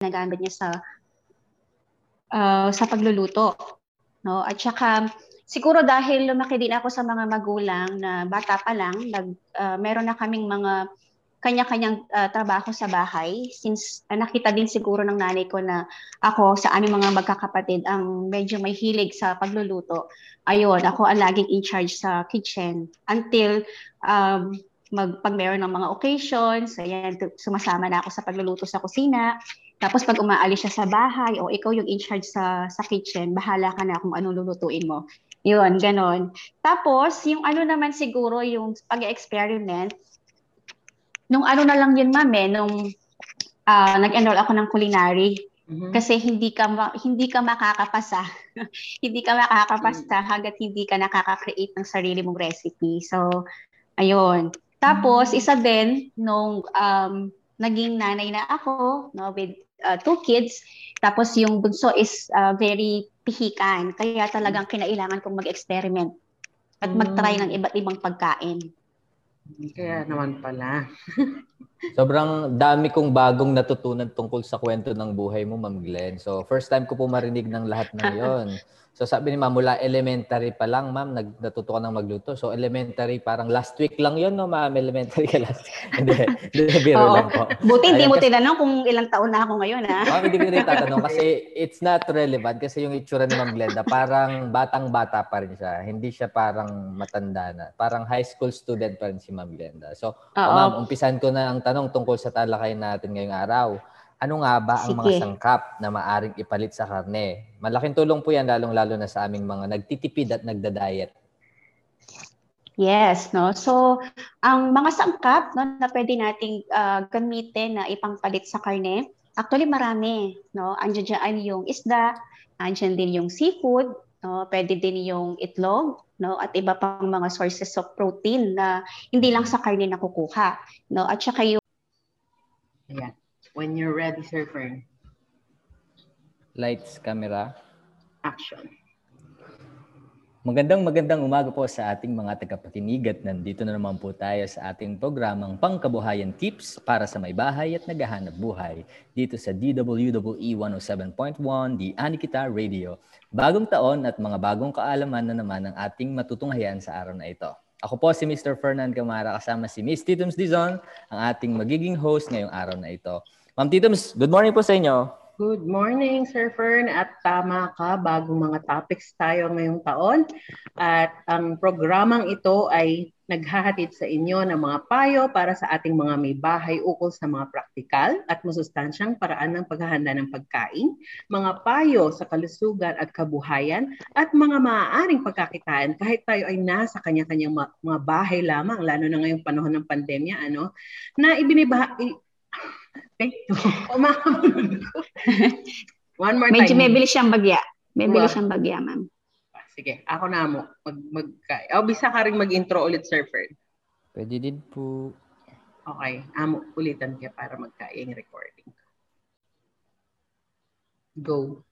Ginagamit niya sa uh, sa pagluluto. No? At saka siguro dahil lumaki din ako sa mga magulang na bata pa lang, nag uh, meron na kaming mga kanya-kanyang uh, trabaho sa bahay since uh, nakita din siguro ng nanay ko na ako sa aming mga magkakapatid ang medyo may hilig sa pagluluto. Ayun, ako ang laging in charge sa kitchen until um, mag, pag meron ng mga occasions, ayan, sumasama na ako sa pagluluto sa kusina. Tapos pag umaalis siya sa bahay o ikaw yung in charge sa, sa kitchen, bahala ka na kung anong lulutuin mo. Yun, ganon. Tapos, yung ano naman siguro, yung pag-experiment, nung ano na lang yun, ma'am, eh, nung uh, nag-enroll ako ng culinary, mm-hmm. kasi hindi ka hindi ka makakapasa. hindi ka makakapasa mm-hmm. hangga't hindi ka nakaka-create ng sarili mong recipe. So, ayun. Tapos, mm-hmm. isa din, nung um, naging nanay na ako, no, with uh, two kids, tapos yung bunso is uh, very pihikan. Kaya talagang kinailangan kong mag-experiment at mag-try ng iba't ibang pagkain. Kaya naman pala. Sobrang dami kong bagong natutunan tungkol sa kwento ng buhay mo, Ma'am Glenn. So, first time ko po marinig ng lahat ng yon. So sabi ni ma'am, mula elementary pa lang, ma'am, nag, natuto ka ng magluto. So elementary, parang last week lang yon no, ma'am? Elementary ka last week. hindi, hindi, biro Oo. lang po. Buti hindi mo tinanong kung ilang taon na ako ngayon, ha? Ma'am, hindi ko rin tatanong kasi it's not relevant kasi yung itsura ni Ma'am Glenda, parang batang-bata pa rin siya. Hindi siya parang matanda na. Parang high school student pa rin si Ma'am Glenda. So, oh, ma'am, umpisan ko na ang tanong tungkol sa talakayan natin ngayong araw. Ano nga ba ang Sige. mga sangkap na maaring ipalit sa karne? Malaking tulong po yan lalong-lalo na sa aming mga nagtitipid at nagda-diet. Yes, no. So, ang mga sangkap no, na pwede nating uh, gamitin na ipangpalit sa karne, actually marami, no. Andiyan diyan yung isda, andiyan din yung seafood, no. Pwede din yung itlog, no, at iba pang mga sources of protein na hindi lang sa karne nakukuha, no. At saka yung Ayan. When you're ready, Sir Fern. Lights, camera. Action. Magandang magandang umaga po sa ating mga tagapakinig at nandito na naman po tayo sa ating programang Pangkabuhayan Tips para sa may bahay at naghahanap buhay dito sa DWWE 107.1 di Anikita Radio. Bagong taon at mga bagong kaalaman na naman ang ating matutunghayan sa araw na ito. Ako po si Mr. Fernan Camara kasama si Miss Titums Dizon, ang ating magiging host ngayong araw na ito. Ma'am Titums, good morning po sa inyo. Good morning, Sir Fern. At tama ka, bagong mga topics tayo ngayong taon. At ang programang ito ay naghahatid sa inyo ng mga payo para sa ating mga may bahay ukol sa mga praktikal at masustansyang paraan ng paghahanda ng pagkain, mga payo sa kalusugan at kabuhayan, at mga maaaring pagkakitaan kahit tayo ay nasa kanya-kanyang mga bahay lamang, lalo na ngayong panahon ng pandemya, ano, na ibinibaha, Thank you. One more Medyo time. may bilis siyang bagya. May bilis siyang bagya, ma'am. Sige, ako na mo. Mag, mag, oh, bisa ka rin mag-intro ulit, Sir Ferd. Pwede din po. Okay, amo ulitan ka para magkaya yung recording. Go.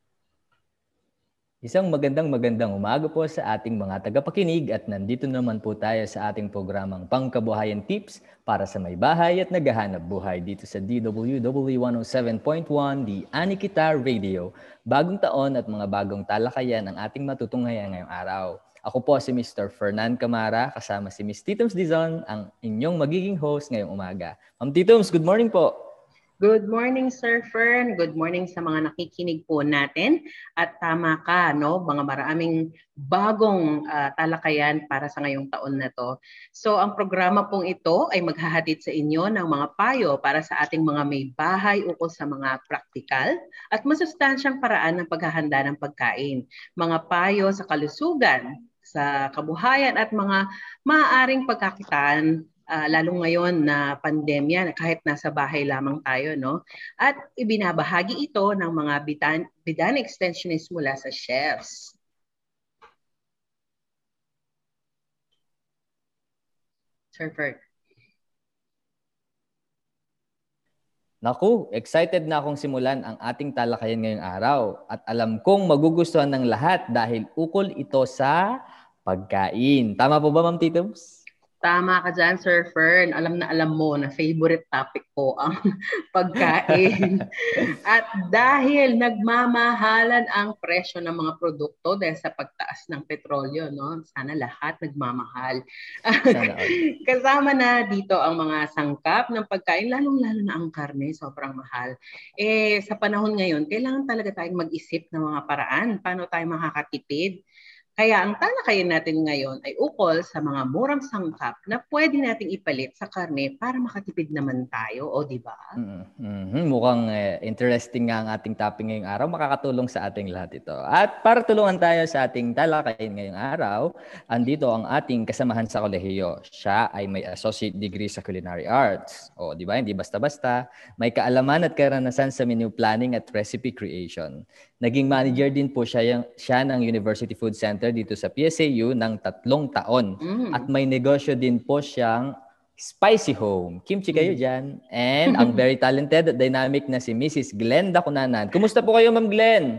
Isang magandang magandang umaga po sa ating mga tagapakinig at nandito naman po tayo sa ating programang Pangkabuhayan Tips para sa may bahay at naghahanap buhay dito sa DWW 107.1 di Anikita Radio. Bagong taon at mga bagong talakayan ang ating matutunghayan ngayong araw. Ako po si Mr. Fernan Camara kasama si Miss Titums Dizon ang inyong magiging host ngayong umaga. Ma'am Titums, good morning po. Good morning, Sir Fern. Good morning sa mga nakikinig po natin. At tama ka, no? Mga maraming bagong uh, talakayan para sa ngayong taon na to. So, ang programa pong ito ay maghahatid sa inyo ng mga payo para sa ating mga may bahay ukol sa mga praktikal at masustansyang paraan ng paghahanda ng pagkain. Mga payo sa kalusugan, sa kabuhayan at mga maaaring pagkakitaan uh, lalo ngayon na pandemya kahit nasa bahay lamang tayo no at ibinabahagi ito ng mga bidan bidan extensionists mula sa chefs Sir Ferd. Naku, excited na akong simulan ang ating talakayan ngayong araw at alam kong magugustuhan ng lahat dahil ukol ito sa pagkain. Tama po ba, Ma'am Titums? Tama ka dyan, Sir Fern. Alam na alam mo na favorite topic ko ang pagkain. At dahil nagmamahalan ang presyo ng mga produkto dahil sa pagtaas ng petrolyo, no? sana lahat nagmamahal. Sana. Kasama na dito ang mga sangkap ng pagkain, lalong-lalo na ang karne, sobrang mahal. Eh, sa panahon ngayon, kailangan talaga tayong mag-isip ng mga paraan paano tayo makakatipid. Kaya ang talakayan natin ngayon ay ukol sa mga murang sangkap na pwede nating ipalit sa karne para makatipid naman tayo, o di ba? Mm, mhm. Mukhang eh, interesting nga ang ating topic ngayong araw. Makakatulong sa ating lahat ito. At para tulungan tayo sa ating talakayin ngayong araw, andito ang ating kasamahan sa kolehiyo. Siya ay may associate degree sa culinary arts. O, di ba? Hindi basta-basta. May kaalaman at karanasan sa menu planning at recipe creation. Naging manager din po siya, yung, siya ng University Food Center dito sa PSAU ng tatlong taon. Mm. At may negosyo din po siyang Spicy Home. Kimchi kayo dyan. And ang very talented at dynamic na si Mrs. Glenda Kunanan. Kumusta po kayo, Ma'am Glenn?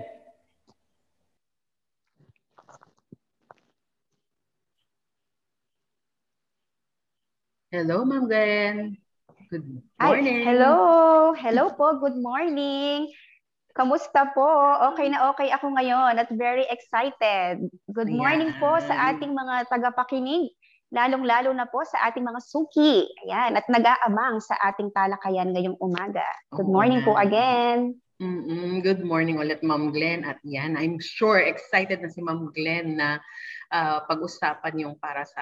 Hello, Ma'am Glenn. Good morning. hello! Hello po, good morning! Kamusta po? Okay na okay ako ngayon at very excited. Good morning po sa Ayan. ating mga tagapakinig, lalong-lalo na po sa ating mga suki. Ayan, at nag-aamang sa ating talakayan ngayong umaga. Good Oo morning po nga. again. Mm-mm. Good morning ulit, Ma'am Glenn. At yan, I'm sure excited na si Ma'am Glenn na ah, pag-usapan yung para sa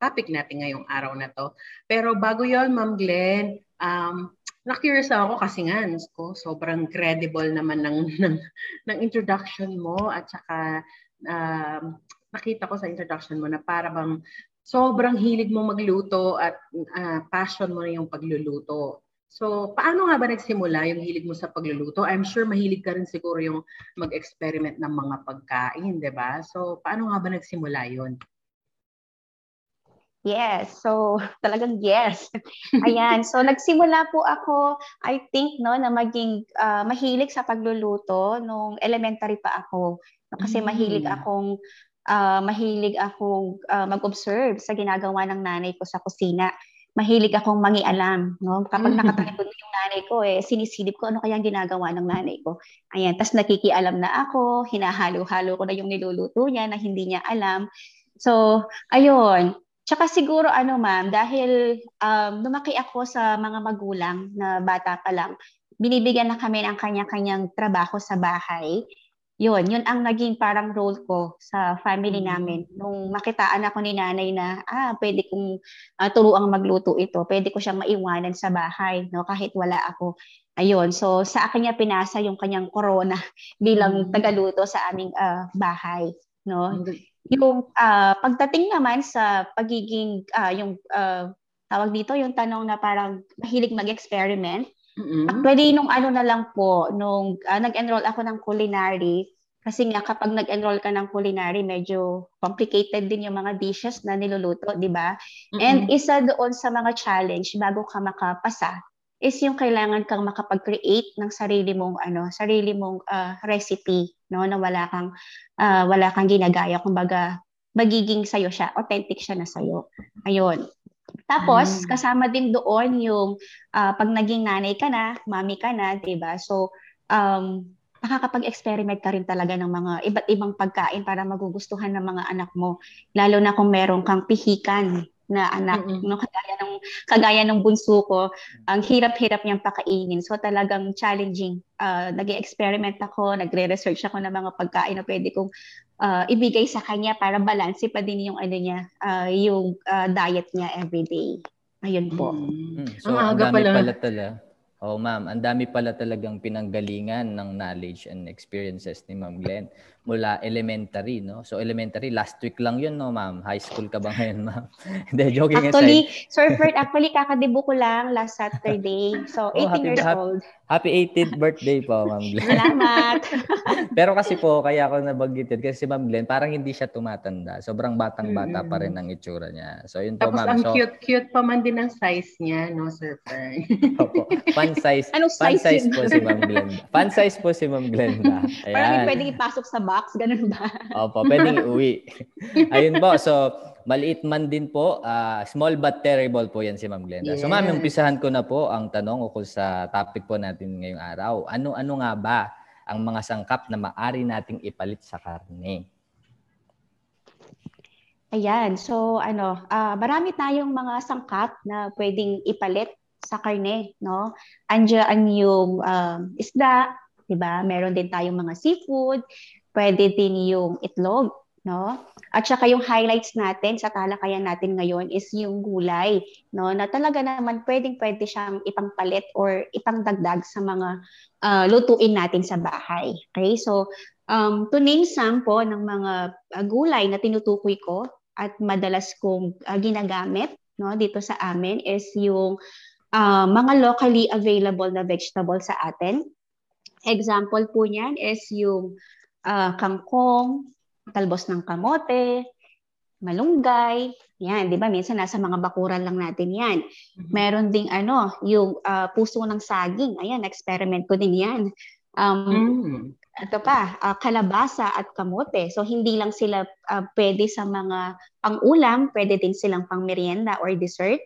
topic natin ngayong araw na to. Pero bago yon Ma'am Glenn, um, na-curious ako kasi nga, ko, sobrang credible naman ng, ng, ng introduction mo at saka um, nakita ko sa introduction mo na para bang sobrang hilig mo magluto at ah, passion mo na yung pagluluto. So, paano nga ba nagsimula yung hilig mo sa pagluluto? I'm sure mahilig ka rin siguro yung mag-experiment ng mga pagkain, di ba? So, paano nga ba nagsimula yun? Yes, so talagang yes. Ayan, so nagsimula po ako, I think, no, na maging ah, mahilig sa pagluluto nung elementary pa ako. Kasi Mm. mahilig akong ah, mahilig akong ah, mag-observe sa ginagawa ng nanay ko sa kusina. Mahilig akong mangialam, no? Kapag Mm. nakatalikod na yung nanay ko, eh, sinisilip ko ano kaya ang ginagawa ng nanay ko. Ayan, tas nakikialam na ako, hinahalo-halo ko na yung niluluto niya na hindi niya alam. So, ayun. Tsaka siguro ano ma'am, dahil um, lumaki ako sa mga magulang na bata pa lang, binibigyan na kami ng kanya-kanyang trabaho sa bahay. Yun, yun ang naging parang role ko sa family Mm. namin. Nung makitaan ako ni nanay na, ah, pwede kong ah, turuang magluto ito, pwede ko siyang maiwanan sa bahay, no, kahit wala ako. Ayun, so sa akin niya pinasa yung kanyang corona bilang Mm. tagaluto sa aming ah, bahay, no. Yung ah, pagdating naman sa pagiging ah, yung ah, tawag dito yung tanong na parang mahilig mag-experiment. Mm-mm. Actually nung ano na lang po nung ah, nag-enroll ako ng culinary kasi nga kapag nag-enroll ka ng culinary medyo complicated din yung mga dishes na niluluto, di ba? And Mm-mm. isa doon sa mga challenge bago ka makapasa is yung kailangan kang makapag-create ng sarili mong ano, sarili mong ah, recipe, no, na wala kang ah, wala kang ginagaya, kumbaga magiging sayo siya, authentic siya na sayo. Ayun. Tapos Mm. kasama din doon yung ah, pag naging nanay ka na, mami ka na, 'di ba? So um nakakapag-experiment ka rin talaga ng mga iba't ibang pagkain para magugustuhan ng mga anak mo lalo na kung meron kang pihikan na anak, Mm-mm. no? Kagaya ng kagaya ng bunso ko, ang hirap-hirap niyang pakainin. So talagang challenging. Uh, nag-experiment ako, nagre-research ako ng mga pagkain na pwede kong ah, ibigay sa kanya para balanse pa din yung ano niya, ah, yung ah, diet niya everyday. Ayun po. Mm. Hmm, So, Ang ang aga dami pala. pala talaga. Oh, ma'am, ang dami pala talagang pinanggalingan ng knowledge and experiences ni Ma'am Glenn mula elementary, no? So, elementary, last week lang yun, no, ma'am? High school ka ba ngayon, ma'am? Hindi, joking Actually, aside. Sir Bert, actually kakadibo ko lang last Saturday. So, Oh, 18 happy years ba- old. Happy 18th birthday po, Ma'am Glenn. Salamat. Pero kasi po, kaya ako nabanggit yun, kasi si Ma'am Glenn, parang hindi siya tumatanda. Sobrang batang-bata pa rin ang itsura niya. So, yun po, Tapos ma'am. ang So, cute-cute pa man din ang size niya, no, Sir Fern? opo, fan size. Anong size size yun? po si Ma'am Glenda. Fan size po si Ma'am Glenda. Parang hindi Ayan. pwedeng ipasok sa box, ganun ba? Opo, pwedeng iuwi. Ayun po. So, maliit man din po, ah, small but terrible po yan si Ma'am Glenda. So ma'am, Yes. umpisahan ko na po ang tanong ukol sa topic po natin ngayong araw. Ano-ano nga ba ang mga sangkap na maari nating ipalit sa karne? Ayan, so ano, ah, marami tayong mga sangkap na pwedeng ipalit sa karne, no? Andiyan yung um, isda, 'di ba? Meron din tayong mga seafood, pwede din yung itlog, no? At saka yung highlights natin sa talakayan natin ngayon is yung gulay, no? Na talaga naman pwedeng pwede siyang ipangpalit or ipangdagdag sa mga ah, lutuin natin sa bahay. Okay? So, um, to name some po ng mga ah, gulay na tinutukoy ko at madalas kong ah, ginagamit no dito sa amin is yung ah, mga locally available na vegetable sa atin. Example po niyan is yung ah, kangkong, talbos ng kamote, malunggay, yan, 'di ba? Minsan nasa mga bakuran lang natin 'yan. Meron ding ano, yung ah, puso ng saging. Ayan, experiment ko din 'yan. Um, Mm. ito pa, ah, kalabasa at kamote. So hindi lang sila ah, pwede sa mga pang-ulam, pwede din silang pang-merienda or dessert.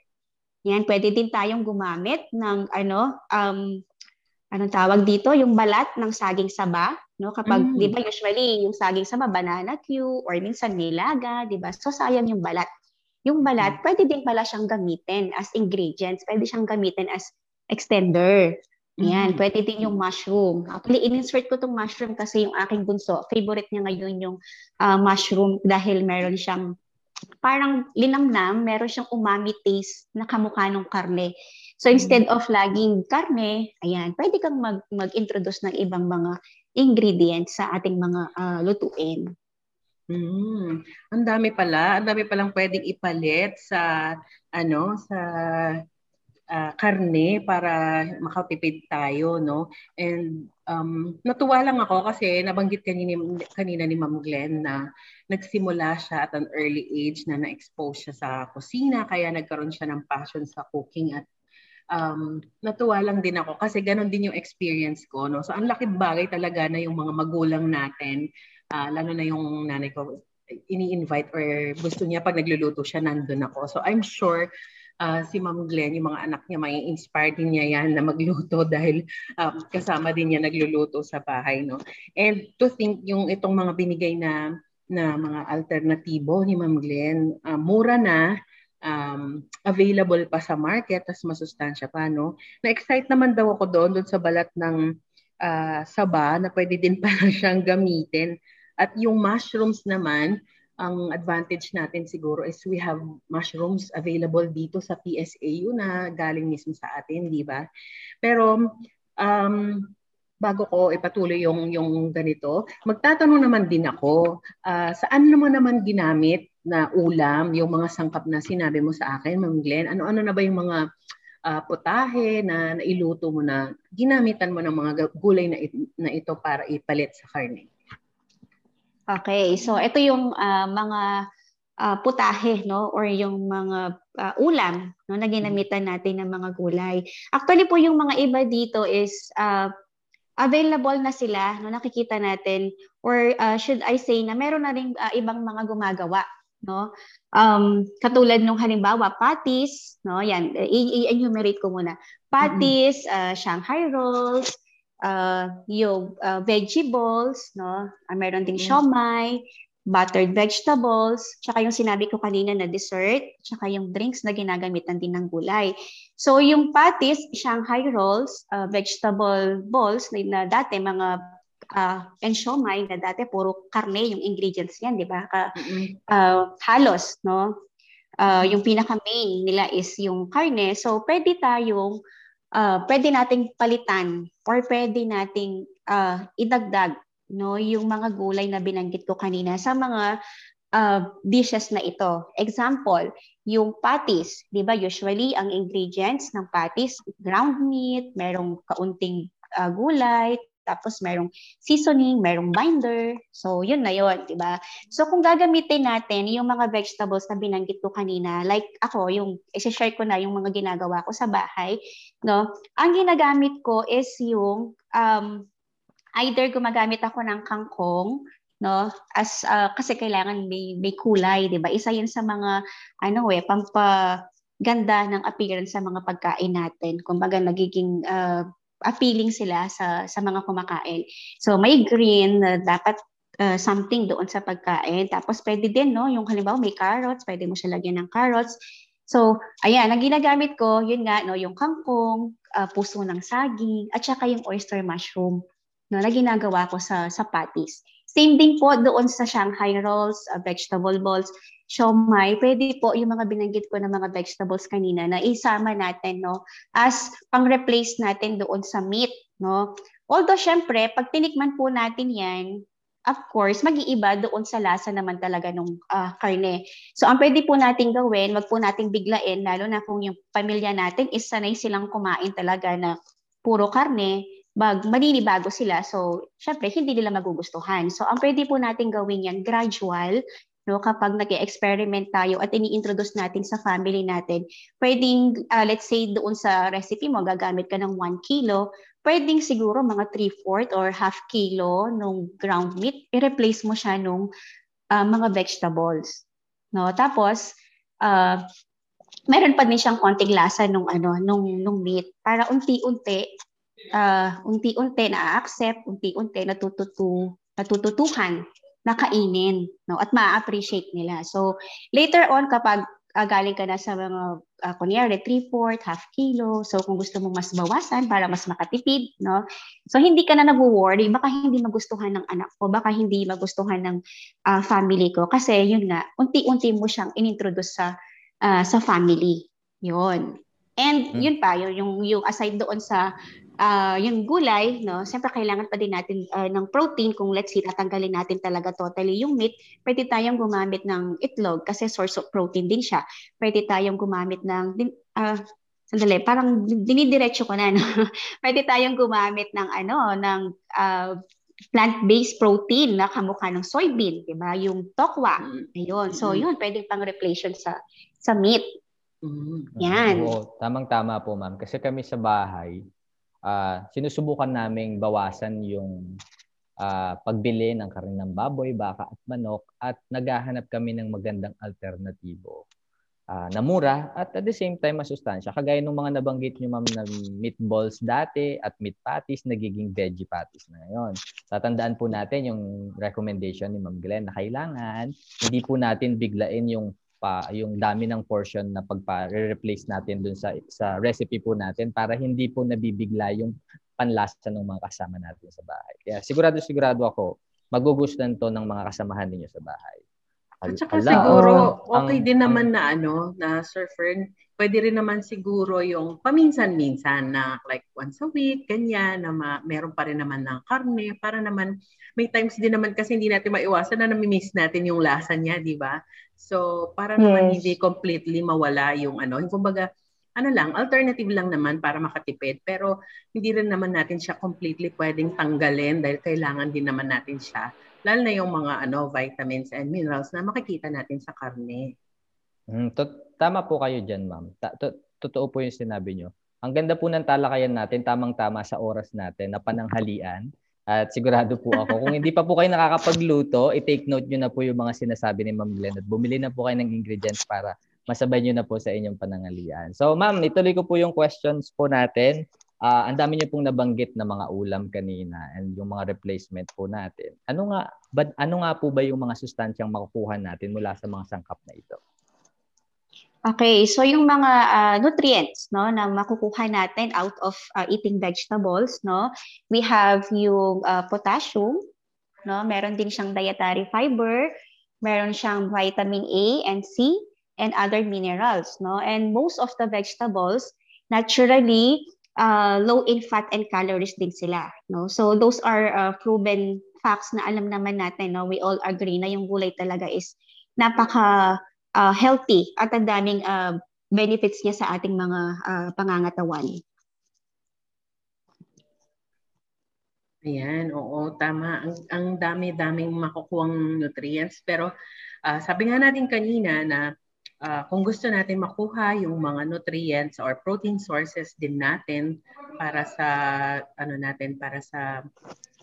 Yan, pwede din tayong gumamit ng ano, um, anong tawag dito, yung balat ng saging saba, no? Kapag Mm. 'di ba usually yung saging saba banana Q or minsan nilaga, 'di ba? So sayang yung balat. Yung balat, pwede din pala siyang gamitin as ingredients, pwede siyang gamitin as extender. Yan, Mm. pwede din yung mushroom. Actually, in-insert ko tong mushroom kasi yung aking bunso, favorite niya ngayon yung ah, mushroom dahil meron siyang parang linamnam, meron siyang umami taste na kamukha ng karne. So instead of laging karne, ayan, pwede kang mag, mag-introduce ng ibang mga ingredients sa ating mga ah, lutuin. Mm. Ang dami pala, ang dami palang pwedeng ipalit sa ano, sa ah, karne para makatipid tayo, no? And um, natuwa lang ako kasi nabanggit kanina, kanina ni Ma'am Glenn na nagsimula siya at an early age na na-expose siya sa kusina kaya nagkaroon siya ng passion sa cooking at um, natuwa lang din ako kasi ganon din yung experience ko. No? So ang laking bagay talaga na yung mga magulang natin, ah, lalo na yung nanay ko, ini-invite or gusto niya pag nagluluto siya, nandun ako. So I'm sure ah, si Ma'am Glenn, yung mga anak niya, may inspire din niya yan na magluto dahil um, kasama din niya nagluluto sa bahay. No? And to think yung itong mga binigay na na mga alternatibo ni Ma'am Glenn, ah, mura na, um, available pa sa market, tas masustansya pa, no? Na-excite naman daw ako doon, doon sa balat ng ah, saba na pwede din pala siyang gamitin. At yung mushrooms naman, ang advantage natin siguro is we have mushrooms available dito sa PSAU na galing mismo sa atin, di ba? Pero um, bago ko ipatuloy yung yung ganito, magtatanong naman din ako, ah, saan naman naman ginamit na ulam yung mga sangkap na sinabi mo sa akin, Ma'am Glenn? Ano-ano na ba yung mga ah, putahe na nailuto mo na ginamitan mo ng mga gulay na, na ito para ipalit sa karne? Okay, so ito yung ah, mga ah, putahe no or yung mga ah, ulam no na ginamitan natin ng mga gulay. Actually po yung mga iba dito is ah, available na sila no nakikita natin or ah, should I say na meron na ring ah, ibang mga gumagawa no. Um katulad nung halimbawa patties no yan i- i-enumerate ko muna. Patties, ah, Shanghai rolls, uh, yung uh, vegetables, no? Ah, meron ding Mm. siomai, buttered vegetables, tsaka yung sinabi ko kanina na dessert, tsaka yung drinks na ginagamitan din ng gulay. So yung patties, Shanghai rolls, uh, vegetable balls na, na dati mga uh, and siomai na dati puro karne yung ingredients yan, di ba? Ka, uh, halos, no? Uh, yung pinaka main nila is yung karne. So pwede tayong uh, pwede nating palitan or pwede nating uh, idagdag no yung mga gulay na binanggit ko kanina sa mga uh, dishes na ito. Example, yung patties, 'di ba? Usually ang ingredients ng patties, ground meat, merong kaunting uh, gulay, tapos merong seasoning, merong binder. So, yun na yun, di ba? So, kung gagamitin natin yung mga vegetables na binanggit ko kanina, like ako, yung, isi-share ko na yung mga ginagawa ko sa bahay, no? Ang ginagamit ko is yung, um, either gumagamit ako ng kangkong, no? As uh, kasi kailangan may may kulay, 'di ba? Isa 'yan sa mga ano eh pampa ganda ng appearance sa mga pagkain natin. Kumbaga nagiging uh, appealing sila sa sa mga kumakain. So may green na dapat uh, something doon sa pagkain. Tapos pwede din no, yung halimbawa may carrots, pwede mo siya lagyan ng carrots. So, ayan, ang ginagamit ko, yun nga, no, yung kangkong, uh, puso ng saging, at saka yung oyster mushroom no, na ginagawa ko sa, sa patties. Same din po doon sa Shanghai rolls, uh, vegetable balls, siomai, pwede po yung mga binanggit ko ng mga vegetables kanina na isama natin no as pang-replace natin doon sa meat no. Although syempre pag tinikman po natin 'yan, of course, mag-iiba doon sa lasa naman talaga ng uh, ah, karne. So, ang pwede po natin gawin, wag po nating biglain, lalo na kung yung pamilya natin is sanay silang kumain talaga na puro karne, bag, maninibago sila. So, syempre, hindi nila magugustuhan. So, ang pwede po natin gawin yan, gradual, no kapag nag-experiment tayo at ini-introduce natin sa family natin pwedeng uh, let's say doon sa recipe mo gagamit ka ng 1 kilo pwedeng siguro mga 3/4 or half kilo nung ground meat i-replace mo siya nung uh, mga vegetables no? Tapos uh, meron pa din siyang konting lasa nung ano nung nung meat para unti-unti uh, unti-unti na-accept unti-unti natututu natututuhan na kainin no? At ma-appreciate nila. So later on kapag uh, galing ka na sa mga uh, kunyari 3/4 half kilo so kung gusto mo mas bawasan para mas makatipid no? So hindi ka na nagwo-worry. Baka hindi magustuhan ng anak ko. Baka hindi magustuhan ng uh, family ko. Kasi yun nga unti-unti mo siyang inintroduce sa uh, sa family. Yun. And hmm. yun pa yung yung aside doon sa uh, yung gulay, no, siyempre kailangan pa din natin uh, ng protein kung let's say tatanggalin natin talaga totally yung meat, pwede tayong gumamit ng itlog kasi source of protein din siya. Pwede tayong gumamit ng uh, sandali, parang dinidiretso ko na no. pwede tayong gumamit ng ano, ng uh, plant-based protein na kamukha ng soybean, 'di ba? Yung tokwa. Mm. Ayun. So, yun pwedeng pang replacement sa sa meat. Mm. Yan. Oo, tamang-tama po, ma'am. Kasi kami sa bahay, uh, sinusubukan naming bawasan yung uh, pagbili ng karne ng baboy, baka at manok at naghahanap kami ng magandang alternatibo uh, na mura at at the same time masustansya. Kagaya ng mga nabanggit niyo ma'am na meatballs dati at meat patties nagiging veggie patties na ngayon. Tatandaan po natin yung recommendation ni Ma'am Glenn na kailangan hindi po natin biglain yung pa yung dami ng portion na pagpa-replace natin dun sa sa recipe po natin para hindi po nabibigla yung panlasa ng mga kasama natin sa bahay. Kaya sigurado sigurado ako magugustuhan to ng mga kasamahan ninyo sa bahay. At saka Ala, siguro okay ang, din naman ang, na ano na Sir Fern, pwede rin naman siguro yung paminsan-minsan na like once a week, ganyan, na ma- meron pa rin naman ng karne para naman may times din naman kasi hindi natin maiwasan na nami-miss natin yung lasa niya, di ba? So, para yes. naman hindi completely mawala yung ano, yung kumbaga, ano lang, alternative lang naman para makatipid. Pero hindi rin naman natin siya completely pwedeng tanggalin dahil kailangan din naman natin siya. Lalo na yung mga ano, vitamins and minerals na makikita natin sa karne. Mm, to- tama po kayo dyan, ma'am. Ta- to- totoo po yung sinabi nyo. Ang ganda po ng talakayan natin, tamang-tama sa oras natin na pananghalian. At sigurado po ako, kung hindi pa po kayo nakakapagluto, i-take note nyo na po yung mga sinasabi ni Ma'am Glenn at bumili na po kayo ng ingredients para masabay nyo na po sa inyong panangalian. So ma'am, ituloy ko po yung questions po natin. Uh, ang dami niyo pong nabanggit na mga ulam kanina and yung mga replacement po natin. Ano nga, but ano nga po ba yung mga sustansyang makukuha natin mula sa mga sangkap na ito? Okay, so yung mga uh, nutrients no na makukuha natin out of uh, eating vegetables no, we have yung uh, potassium no, meron din siyang dietary fiber, meron siyang vitamin A and C and other minerals no. And most of the vegetables naturally uh, low in fat and calories din sila no. So those are uh, proven facts na alam naman natin no. We all agree na yung gulay talaga is napaka uh, healthy at ang daming uh, benefits niya sa ating mga uh, pangangatawan. Ayan, oo, tama. Ang, ang dami-daming makukuhang nutrients. Pero uh, sabi nga natin kanina na uh, kung gusto natin makuha yung mga nutrients or protein sources din natin para sa ano natin para sa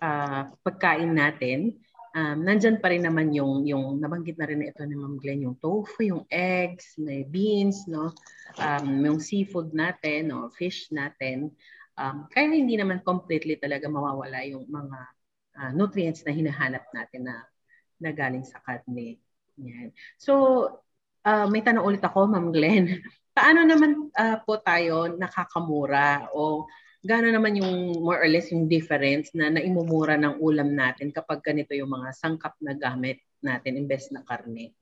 uh, pagkain natin, um, nandyan pa rin naman yung, yung nabanggit na rin ito ni Ma'am Glenn, yung tofu, yung eggs, may beans, no? um, yung seafood natin, no? fish natin. Um, kaya hindi naman completely talaga mawawala yung mga uh, nutrients na hinahanap natin na, na galing sa karne. Yan. So, uh, may tanong ulit ako, Ma'am Glenn. Paano naman uh, po tayo nakakamura o gano'n naman yung more or less yung difference na naimumura ng ulam natin kapag ganito yung mga sangkap na gamit natin imbes na karne?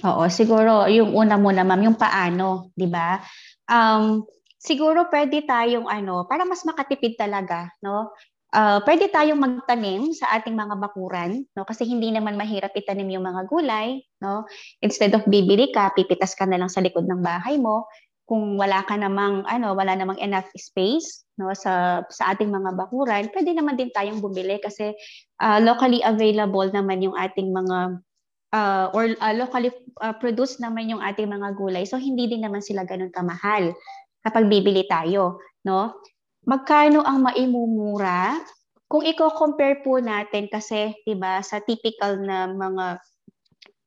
Oo, siguro yung una muna ma'am, yung paano, 'di ba? Um, siguro pwede tayong ano, para mas makatipid talaga, no? Uh, pwede tayong magtanim sa ating mga bakuran, no? Kasi hindi naman mahirap itanim yung mga gulay, no? Instead of bibili ka, pipitas ka na lang sa likod ng bahay mo, kung wala ka namang ano, wala namang enough space no sa sa ating mga bakuran, pwede naman din tayong bumili kasi uh, locally available naman yung ating mga uh, or uh, locally uh, produced naman yung ating mga gulay. So hindi din naman sila ganoon kamahal kapag bibili tayo, no? Magkano ang maimumura? Kung i-compare po natin kasi 'di ba sa typical na mga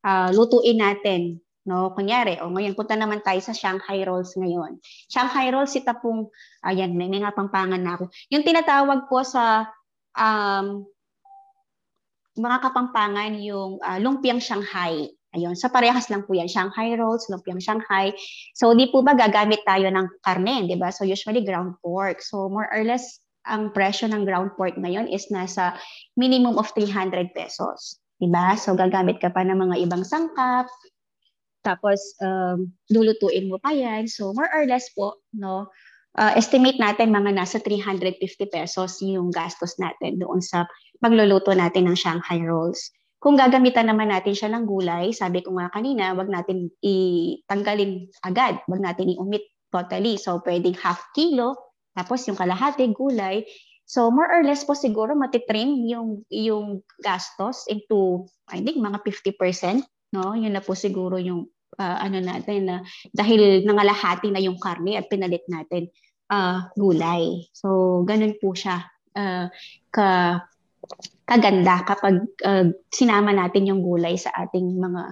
uh, lutuin natin No, kunyari, o ngayon punta naman tayo sa Shanghai rolls ngayon. Shanghai rolls ita pong ayan, may, may nga pangpangan na ako. Yung tinatawag po sa um, mga kapampangan yung uh, lumpiang Shanghai. Ayun, sa so parehas lang po yan, Shanghai rolls, lumpiang Shanghai. So di po ba gagamit tayo ng karne, 'di ba? So usually ground pork. So more or less ang presyo ng ground pork ngayon is nasa minimum of 300 pesos. Diba? So gagamit ka pa ng mga ibang sangkap, tapos, um, lulutuin mo pa yan. So, more or less po, no, uh, estimate natin mga nasa 350 pesos yung gastos natin doon sa pagluluto natin ng Shanghai rolls. Kung gagamitan naman natin siya ng gulay, sabi ko nga kanina, wag natin itanggalin agad, wag natin i-omit totally. So, pwedeng half kilo, tapos yung kalahati gulay. So, more or less po siguro matitrim yung, yung gastos into, I think, mga 50%. No? Yun na po siguro yung uh, ano natin na uh, dahil nangalahati na yung karne at pinalit natin uh, gulay. So ganun po siya uh, ka kaganda kapag uh, sinama natin yung gulay sa ating mga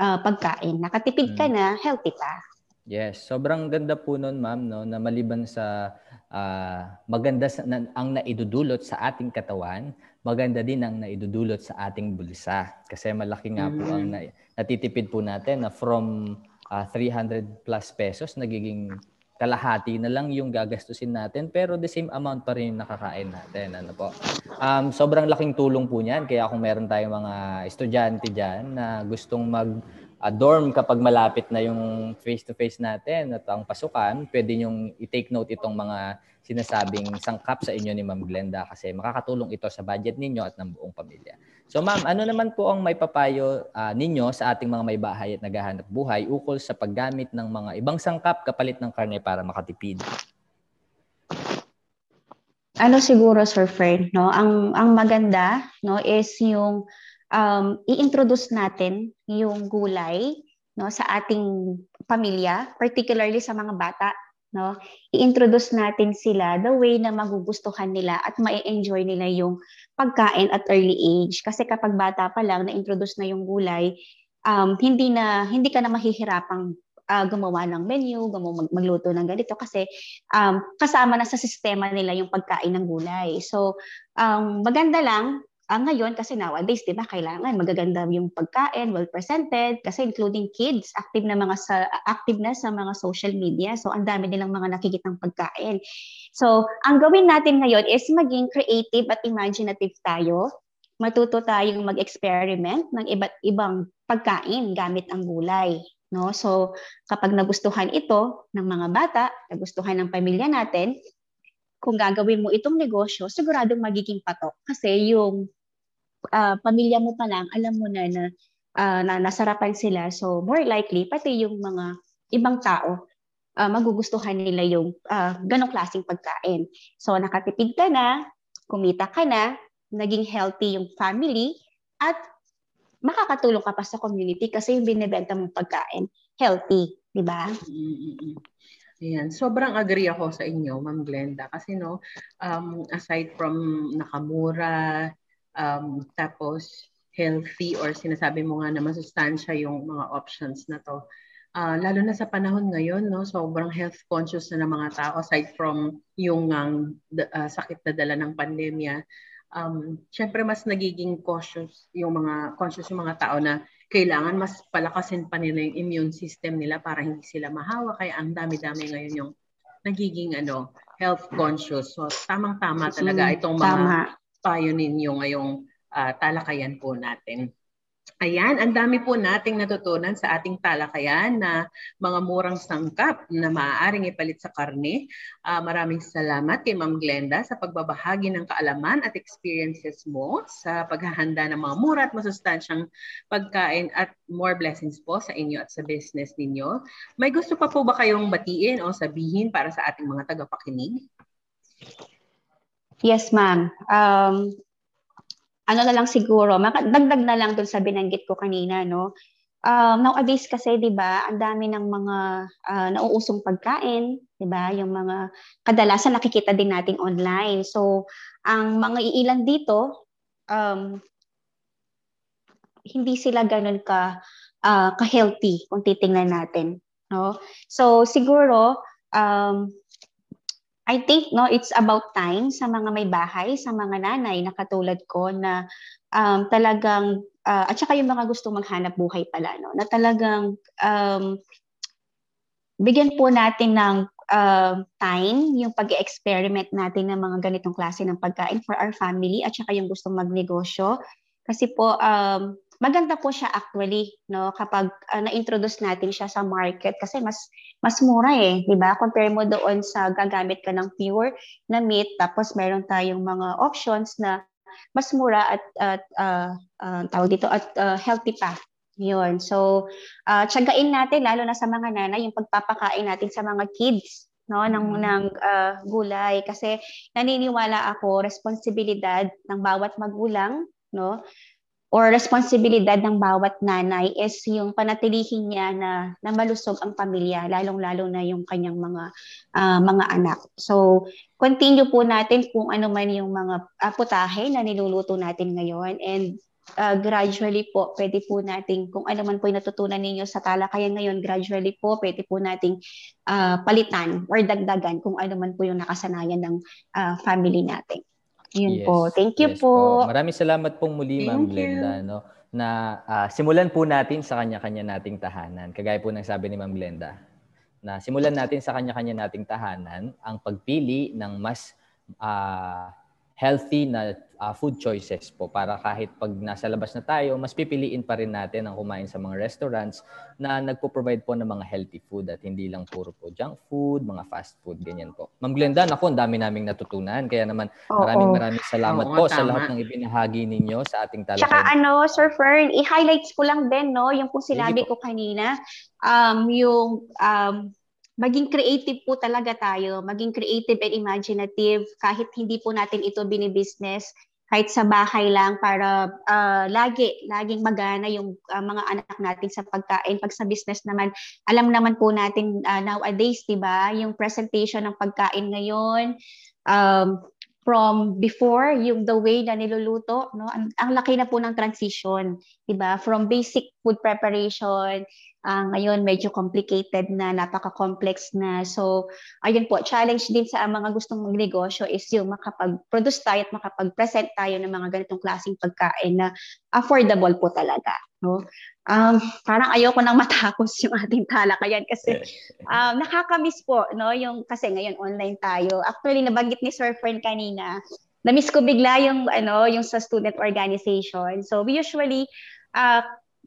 uh, pagkain. Nakatipid ka mm. na, healthy pa. Yes, sobrang ganda po noon, ma'am, no, na maliban sa uh, maganda sa, na, ang naidudulot sa ating katawan, maganda din ang naidudulot sa ating bulsa. Kasi malaki nga po ang mm. na, natitipid po natin na from uh, ah, 300 plus pesos, nagiging kalahati na lang yung gagastusin natin pero the same amount pa rin yung nakakain natin ano po um, sobrang laking tulong po niyan kaya kung meron tayong mga estudyante diyan na gustong mag uh, dorm kapag malapit na yung face-to-face natin at ang pasukan, pwede nyong i-take note itong mga sinasabing sangkap sa inyo ni Ma'am Glenda kasi makakatulong ito sa budget ninyo at ng buong pamilya. So ma'am, ano naman po ang may papayo uh, ninyo sa ating mga may bahay at naghahanap buhay ukol sa paggamit ng mga ibang sangkap kapalit ng karne para makatipid? Ano siguro Sir Fred, no? Ang ang maganda, no, is yung um, i-introduce natin yung gulay no sa ating pamilya, particularly sa mga bata, no? I-introduce natin sila the way na magugustuhan nila at ma-enjoy nila yung pagkain at early age. Kasi kapag bata pa lang na-introduce na yung gulay, um, hindi na hindi ka na mahihirapang uh, gumawa ng menu, gumawa mag, magluto ng ganito kasi um, kasama na sa sistema nila yung pagkain ng gulay. So, um, maganda lang Uh, ngayon, kasi nowadays, di ba, kailangan magaganda yung pagkain, well-presented, kasi including kids, active na mga sa active na sa mga social media. So, ang dami nilang mga nakikitang pagkain. So, ang gawin natin ngayon is maging creative at imaginative tayo. Matuto tayong mag-experiment ng iba't ibang pagkain gamit ang gulay. No? So, kapag nagustuhan ito ng mga bata, nagustuhan ng pamilya natin, kung gagawin mo itong negosyo, siguradong magiging patok. Kasi yung uh, pamilya mo pa lang, alam mo na na, uh, na nasarapan sila. So more likely, pati yung mga ibang tao, uh, magugustuhan nila yung uh, ganong klaseng pagkain. So nakatipid ka na, kumita ka na, naging healthy yung family, at makakatulong ka pa sa community kasi yung binibenta mong pagkain, healthy, di ba? Mm-hmm. Ayan, sobrang agree ako sa inyo, Ma'am Glenda. Kasi no, um, aside from nakamura, um, tapos healthy or sinasabi mo nga na masustansya yung mga options na to. Uh, lalo na sa panahon ngayon, no, sobrang health conscious na ng mga tao aside from yung um, uh, sakit na dala ng pandemya. Um, Siyempre mas nagiging cautious yung mga conscious yung mga tao na kailangan mas palakasin pa nila yung immune system nila para hindi sila mahawa. Kaya ang dami-dami ngayon yung nagiging ano, health conscious. So tamang-tama talaga itong mga Tama. payo ninyo ngayong uh, talakayan po natin. Ayan, ang dami po nating natutunan sa ating talakayan na mga murang sangkap na maaaring ipalit sa karne. Uh, maraming salamat kay Ma'am Glenda sa pagbabahagi ng kaalaman at experiences mo sa paghahanda ng mga mura at masustansyang pagkain at more blessings po sa inyo at sa business ninyo. May gusto pa po ba kayong batiin o sabihin para sa ating mga tagapakinig? Yes, ma'am. Um, ano na lang siguro, dagdag na lang dun sa binanggit ko kanina, no? Um, nowadays kasi, di ba, ang dami ng mga uh, nauusong pagkain, di ba? Yung mga kadalasan nakikita din natin online. So, ang mga iilan dito, um, hindi sila ganun ka uh, ka-healthy kung titingnan natin, no? So, siguro um, I think no it's about time sa mga may bahay, sa mga nanay na katulad ko na um, talagang uh, at saka yung mga gustong maghanap buhay pala no na talagang um, bigyan po natin ng uh, time yung pag-experiment natin ng mga ganitong klase ng pagkain for our family at saka yung gustong magnegosyo. Kasi po um, maganda po siya actually no kapag uh, na-introduce natin siya sa market kasi mas mas mura eh, 'di ba? Compare mo doon sa gagamit ka ng pure na meat tapos meron tayong mga options na mas mura at at uh, uh, tawag dito at uh, healthy pa. 'Yun. So, uh, tiyagain natin lalo na sa mga nanay yung pagpapakain natin sa mga kids no ng mm. ng uh, gulay kasi naniniwala ako responsibilidad ng bawat magulang no or responsibilidad ng bawat nanay is yung panatilihin niya na, na malusog ang pamilya, lalong-lalo na yung kanyang mga uh, mga anak. So, continue po natin kung ano man yung mga uh, putahe na niluluto natin ngayon and uh, gradually po, pwede po natin, kung ano man po yung natutunan ninyo sa talakayan ngayon, gradually po, pwede po nating uh, palitan or dagdagan kung ano man po yung nakasanayan ng uh, family natin. Yun yes, po. Thank you yes po. po. Maraming salamat pong muli, Ma'am Glenda. No? Na uh, simulan po natin sa kanya-kanya nating tahanan. Kagaya po ng sabi ni Ma'am Glenda, na simulan natin sa kanya-kanya nating tahanan ang pagpili ng mas uh, healthy na uh, food choices po para kahit pag nasa labas na tayo, mas pipiliin pa rin natin ang kumain sa mga restaurants na nagpo-provide po ng mga healthy food at hindi lang puro po junk food, mga fast food, ganyan po. Ma'am Glenda, naku, ang dami naming natutunan. Kaya naman maraming maraming salamat Oo, po tama. sa lahat ng ibinahagi ninyo sa ating talakay. Tsaka ano, Sir Fern, i-highlights ko lang din, no, yung kung sinabi ko kanina, um, yung um, maging creative po talaga tayo, maging creative and imaginative. Kahit hindi po natin ito binibusiness, kahit sa bahay lang para uh, lagi, laging magana yung uh, mga anak natin sa pagkain. Pag sa business naman, alam naman po natin uh, nowadays, di ba, yung presentation ng pagkain ngayon, um, from before yung the way na niluluto no? Ang, ang laki na po ng transition 'di ba? From basic food preparation uh, ngayon medyo complicated na napaka-complex na so ayun po challenge din sa mga gustong magnegosyo is yung makapag-produce tayo at makapag-present tayo ng mga ganitong klaseng pagkain na affordable po talaga no um, parang ayoko nang matapos yung ating talakayan kasi um, nakakamiss po, no? Yung, kasi ngayon online tayo. Actually, nabanggit ni Sir Fern kanina, na-miss ko bigla yung, ano, yung sa student organization. So, we usually uh,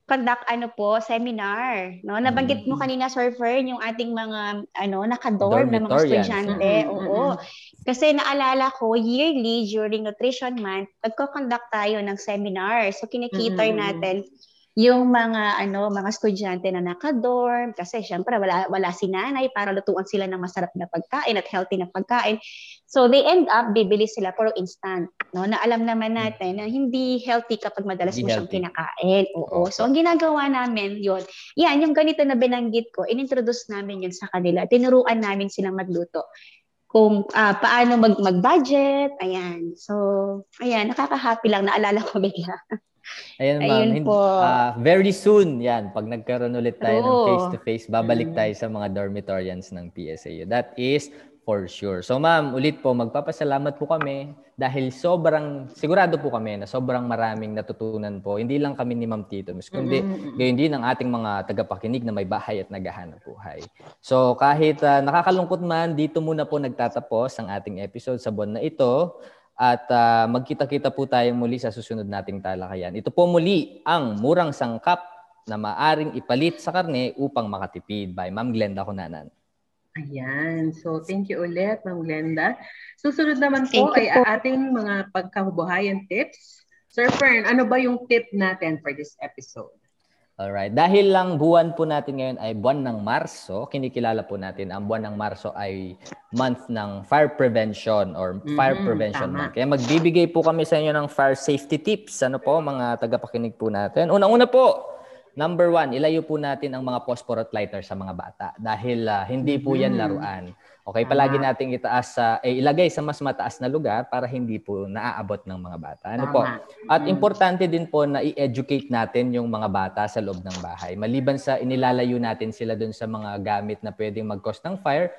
conduct ano po, seminar. No? Nabanggit mo mm. kanina, Sir Fern, yung ating mga ano, nakadorm na mga estudyante. Mm-hmm. Oo. Kasi naalala ko, yearly during Nutrition Month, nagko-conduct tayo ng seminar. So, kinikater mm-hmm. natin yung mga ano mga estudyante na naka-dorm kasi syempre wala wala si nanay para lutuan sila ng masarap na pagkain at healthy na pagkain. So they end up bibili sila puro instant, no? Na alam naman natin na hindi healthy kapag madalas hindi mo siyang kinakain. Oo. Okay. So ang ginagawa namin 'yon. Yan, yung ganito na binanggit ko, inintroduce namin 'yun sa kanila. Tinuruan namin silang magluto kung uh, paano mag mag-budget. Ayan. So, ayan, nakaka-happy lang. Naalala ko bigla. Ayan, ma'am. Ayun po. Uh, very soon, yan, pag nagkaroon ulit tayo True. ng face-to-face, babalik tayo sa mga dormitorians ng PSAU. That is For sure. So ma'am, ulit po, magpapasalamat po kami dahil sobrang, sigurado po kami na sobrang maraming natutunan po. Hindi lang kami ni Ma'am Tito, Miss, kundi mm-hmm. gayon din ang ating mga tagapakinig na may bahay at naghahanap buhay. So kahit uh, nakakalungkot man, dito muna po nagtatapos ang ating episode sa buwan na ito. At uh, magkita-kita po tayo muli sa susunod nating talakayan. Ito po muli ang murang sangkap na maaring ipalit sa karne upang makatipid by Ma'am Glenda Hunanan. Ayan. So, thank you ulit, Ma'am Glenda. Susunod naman po ay po. ating mga pagkabuhayan tips. Sir Fern, ano ba yung tip natin for this episode? Alright. Dahil lang buwan po natin ngayon ay buwan ng Marso, kinikilala po natin ang buwan ng Marso ay month ng fire prevention or fire mm-hmm, prevention tama. month. Kaya magbibigay po kami sa inyo ng fire safety tips. Ano po mga tagapakinig po natin? Unang-una po, Number one, ilayo po natin ang mga phosphorus lighter sa mga bata dahil uh, hindi po yan mm-hmm. laruan. Okay, palagi nating itaas sa eh, ilagay sa mas mataas na lugar para hindi po naaabot ng mga bata. Ano Tama. po? At mm. importante din po na i-educate natin yung mga bata sa loob ng bahay. Maliban sa inilalayo natin sila doon sa mga gamit na pwedeng mag-cause ng fire,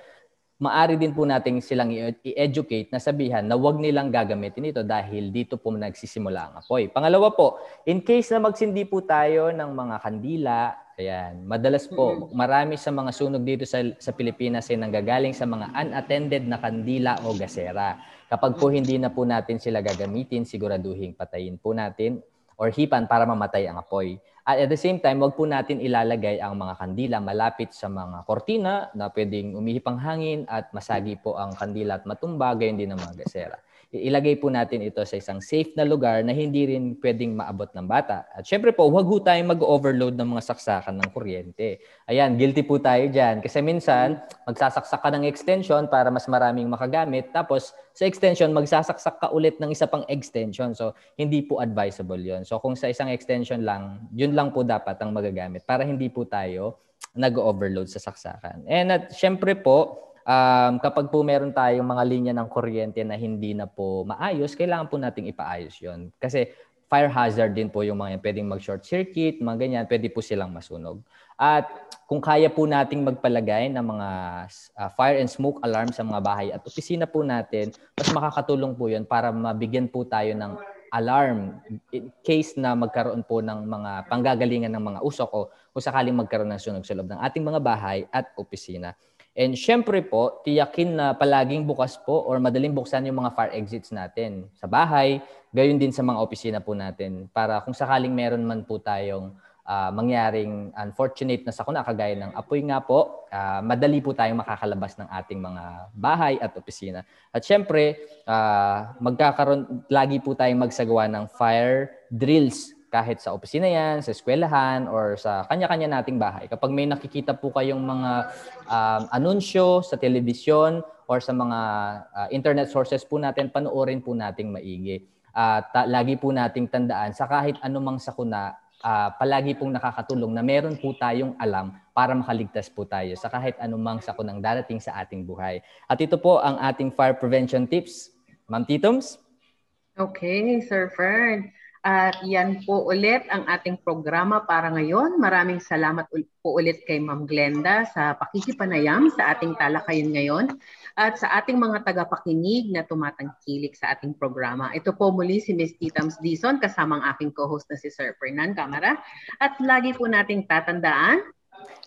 maari din po nating silang i-educate na sabihan na wag nilang gagamitin ito dahil dito po nagsisimula ang apoy. Pangalawa po, in case na magsindi po tayo ng mga kandila, ayan, madalas po, marami sa mga sunog dito sa, sa Pilipinas ay nanggagaling sa mga unattended na kandila o gasera. Kapag po hindi na po natin sila gagamitin, siguraduhin patayin po natin or hipan para mamatay ang apoy. At at the same time, wag po natin ilalagay ang mga kandila malapit sa mga kortina na pwedeng umihip ang hangin at masagi po ang kandila at matumba, gayon din ang mga gasera ilagay po natin ito sa isang safe na lugar na hindi rin pwedeng maabot ng bata. At syempre po, huwag ho tayong mag-overload ng mga saksakan ng kuryente. Ayan, guilty po tayo dyan. Kasi minsan, magsasaksak ka ng extension para mas maraming makagamit. Tapos, sa extension, magsasaksak ka ulit ng isa pang extension. So, hindi po advisable yon So, kung sa isang extension lang, yun lang po dapat ang magagamit para hindi po tayo nag-overload sa saksakan. And at syempre po, um, kapag po meron tayong mga linya ng kuryente na hindi na po maayos, kailangan po nating ipaayos yon Kasi fire hazard din po yung mga yan. Pwedeng mag-short circuit, mga ganyan, pwede po silang masunog. At kung kaya po nating magpalagay ng mga uh, fire and smoke alarm sa mga bahay at opisina po natin, mas makakatulong po yun para mabigyan po tayo ng alarm in case na magkaroon po ng mga panggagalingan ng mga usok o kung sakaling magkaroon ng sunog sa loob ng ating mga bahay at opisina. And syempre po, tiyakin na palaging bukas po or madaling buksan yung mga fire exits natin sa bahay, gayon din sa mga opisina po natin para kung sakaling meron man po tayong uh, mangyaring unfortunate na sakuna kagaya ng apoy nga po, uh, madali po tayong makakalabas ng ating mga bahay at opisina. At syempre, uh, magkakaroon, lagi po tayong magsagawa ng fire drills kahit sa opisina yan, sa eskwelahan, or sa kanya-kanya nating bahay. Kapag may nakikita po kayong mga um, anunsyo sa telebisyon or sa mga uh, internet sources po natin, panoorin po nating maigi. Uh, ta- lagi po nating tandaan sa kahit anumang sakuna, uh, palagi pong nakakatulong na meron po tayong alam para makaligtas po tayo sa kahit anumang sakunang darating sa ating buhay. At ito po ang ating fire prevention tips. Ma'am Titoms? Okay, Sir Ferd. At yan po ulit ang ating programa para ngayon. Maraming salamat po ulit kay Ma'am Glenda sa pakikipanayam sa ating talakayan ngayon at sa ating mga tagapakinig na tumatangkilik sa ating programa. Ito po muli si Ms. Titams Dison kasama ang aking co-host na si Sir Fernan Camara. At lagi po nating tatandaan,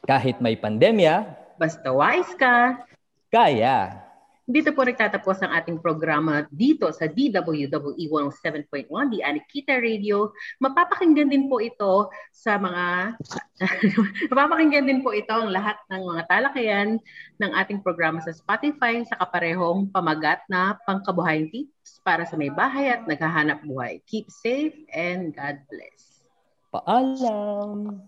kahit may pandemya, basta wise ka, kaya. Dito po nagtatapos ang ating programa dito sa DWWE 107.1, di Anikita Radio. Mapapakinggan din po ito sa mga mapapakinggan din po ito ang lahat ng mga talakayan ng ating programa sa Spotify sa kaparehong pamagat na pangkabuhayan tips para sa may bahay at naghahanap buhay. Keep safe and God bless. Paalam!